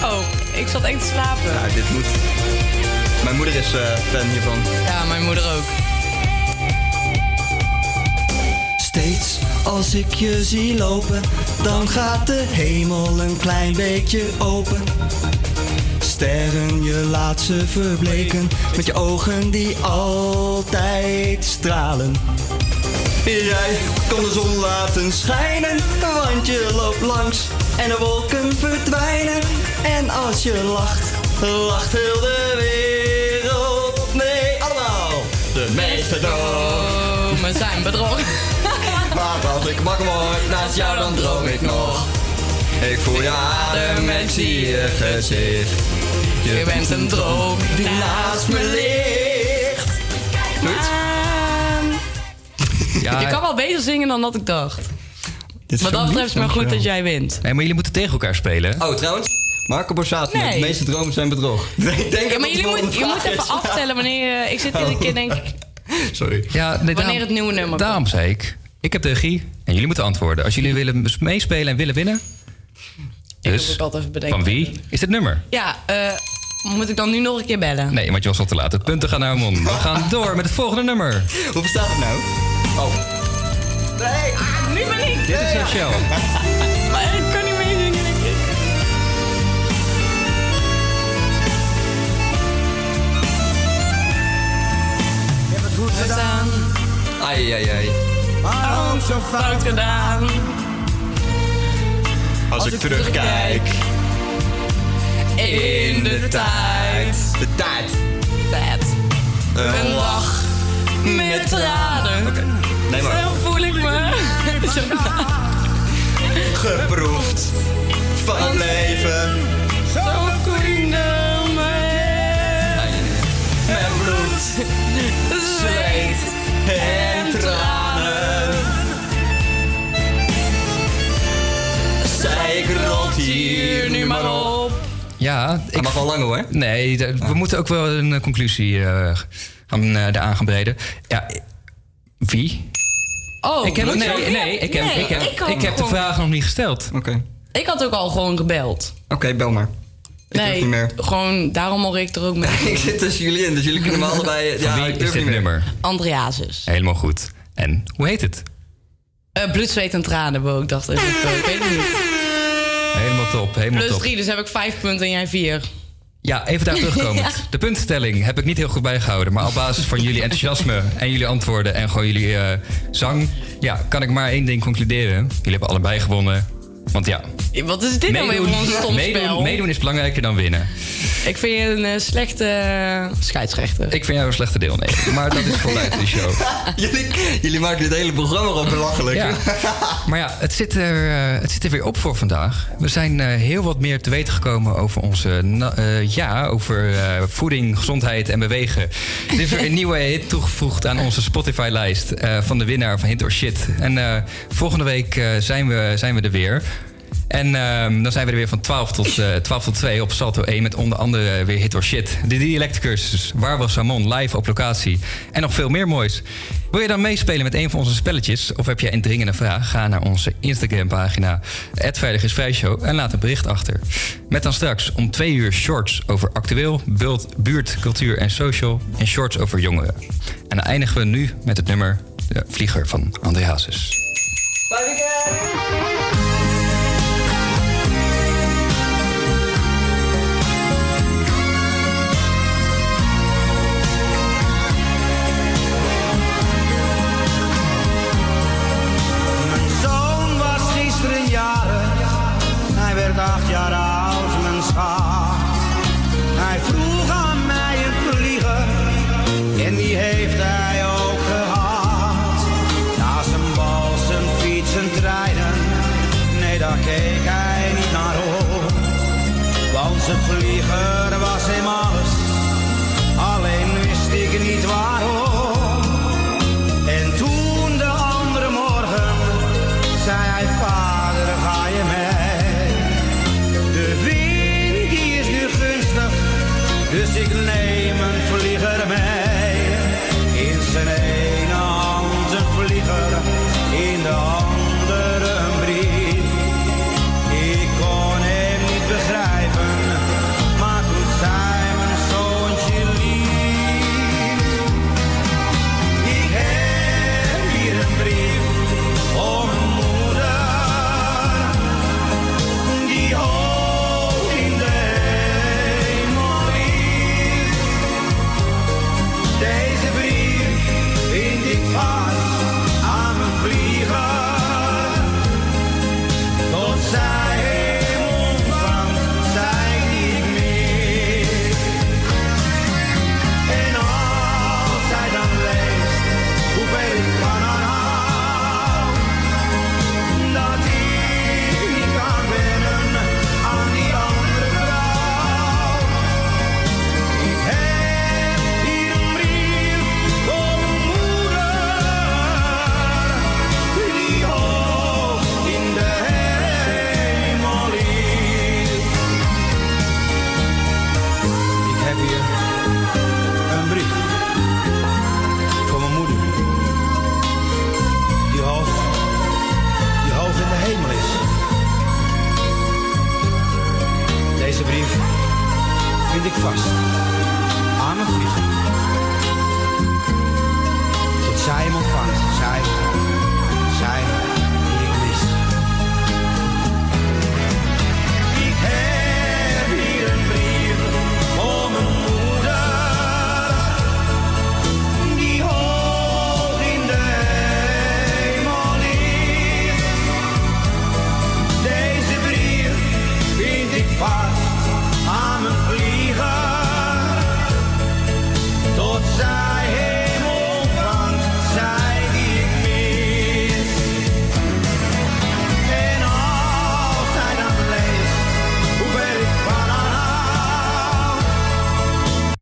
Oh, ik zat echt te slapen. Ja, dit moet. Mijn moeder is eh, fan hiervan. Ja, mijn moeder ook. Steeds als ik je zie lopen, dan gaat de hemel een klein beetje open. Sterren, je laat ze verbleken met je ogen die altijd stralen. Jij kon de zon laten schijnen, want je loopt langs en de wolken verdwijnen. En als je lacht, lacht heel de wereld. Nee, allemaal. De meeste dromen zijn bedrog. Maar als ik wakker word naast jou, dan droom ik nog. Ik voel je adem en zie je gezicht. Je bent een droom die naast me ligt. Ja, Je kan wel beter zingen dan dat ik dacht. Wat dat betreft is het maar goed dat jij wint. Nee, maar jullie moeten tegen elkaar spelen. Oh, trouwens, Marco Borsato, Nee. de meeste dromen zijn bedrog. Ik denk Ja, maar jullie moet, je moet even aftellen wanneer... eh, ik zit iedere keer denk ik... Sorry. Ja, nee, Wanneer daarom- het nieuwe nummer Daarom zei ik, ik heb de regie en jullie moeten antwoorden. Als jullie willen meespelen en willen winnen... Dus, moet ook altijd even bedenken. van wie is dit nummer? Ja, eh, moet ik dan nu nog een keer bellen? Nee, want je was al te laat. Het punten gaan naar Ramon. We gaan door met het volgende nummer. Hoe bestaat het nou? Oh. Nee, ah, nu ben ik... Dit is Shell. Maar ik kan niet meer zingen. ik. Ik heb het goed gedaan, Ai, ai, ai. Ook zo fout gedaan. Als, ik terugkijk In de tijd. De tijd. Tijd. Een lach met tranen. Nee, maar. Zo voel ik me. Geproefd van het leven. Zo vrienden Met bloed, zweet en tranen. Ik rot hier nu maar op. Ja, ik mag wel lang hoor. Nee, we moeten ook wel een eh, conclusie eh, gaan, eraan gaan breiden. Ja, wie? Oh, ik heb, nee, nee, ik heb, Nee, ik heb, ik heb de vraag nog niet gesteld. Oké. Ik had ook al gewoon gebeld. Oké, bel maar. Ik nee, niet meer. gewoon daarom hoor ik er ook mee. ik zit tussen jullie in, dus jullie kunnen me allebei... Van Ja, wie ik is dit nummer? Andreasus. Helemaal goed. En hoe heet het? Eh bloed, zweet en tranen, ik dacht. Ik weet het niet. Helemaal top, helemaal Plus top. drie, dus heb ik vijf punten en jij vier. Ja, even daar terugkomen. Ja. De puntenstelling heb ik niet heel goed bijgehouden. Maar op basis van jullie enthousiasme en jullie antwoorden en gewoon jullie eh, zang... Ja, kan ik maar één ding concluderen. Jullie hebben allebei gewonnen. Want ja, Wat is dit nou weer stom meedoen, spel? meedoen is belangrijker dan winnen. Ik vind je een eh, slechte eh, scheidsrechter. Ik vind jou een slechte deelnemer. Maar dat is voor buiten de show. jullie, jullie maken dit hele programma al belachelijk. Ja. Maar ja, het zit, er, eh, het zit er weer op voor vandaag. We zijn eh, heel wat meer te weten gekomen over onze... eh, ja, over eh, voeding, gezondheid en bewegen. Er is weer een nieuwe hit toegevoegd aan onze Spotify-lijst... eh, van de winnaar van Hint or Shit. En eh, volgende week eh, zijn, we, zijn we er weer. En ehm, dan zijn we er weer van 12 tot, eh 12 tot 2 op Salto 1 met onder andere weer Hit or Shit. De dialectcursus, Waar was Samon, live op locatie en nog veel meer moois. Wil je dan meespelen met een van onze spelletjes of heb jij een dringende vraag? Ga naar onze Instagram pagina Veilig is en laat een bericht achter. Met dan straks om twee uur shorts over actueel, bult, buurt, cultuur en social en shorts over jongeren. En dan eindigen we nu met het nummer De Vlieger van André Hazes.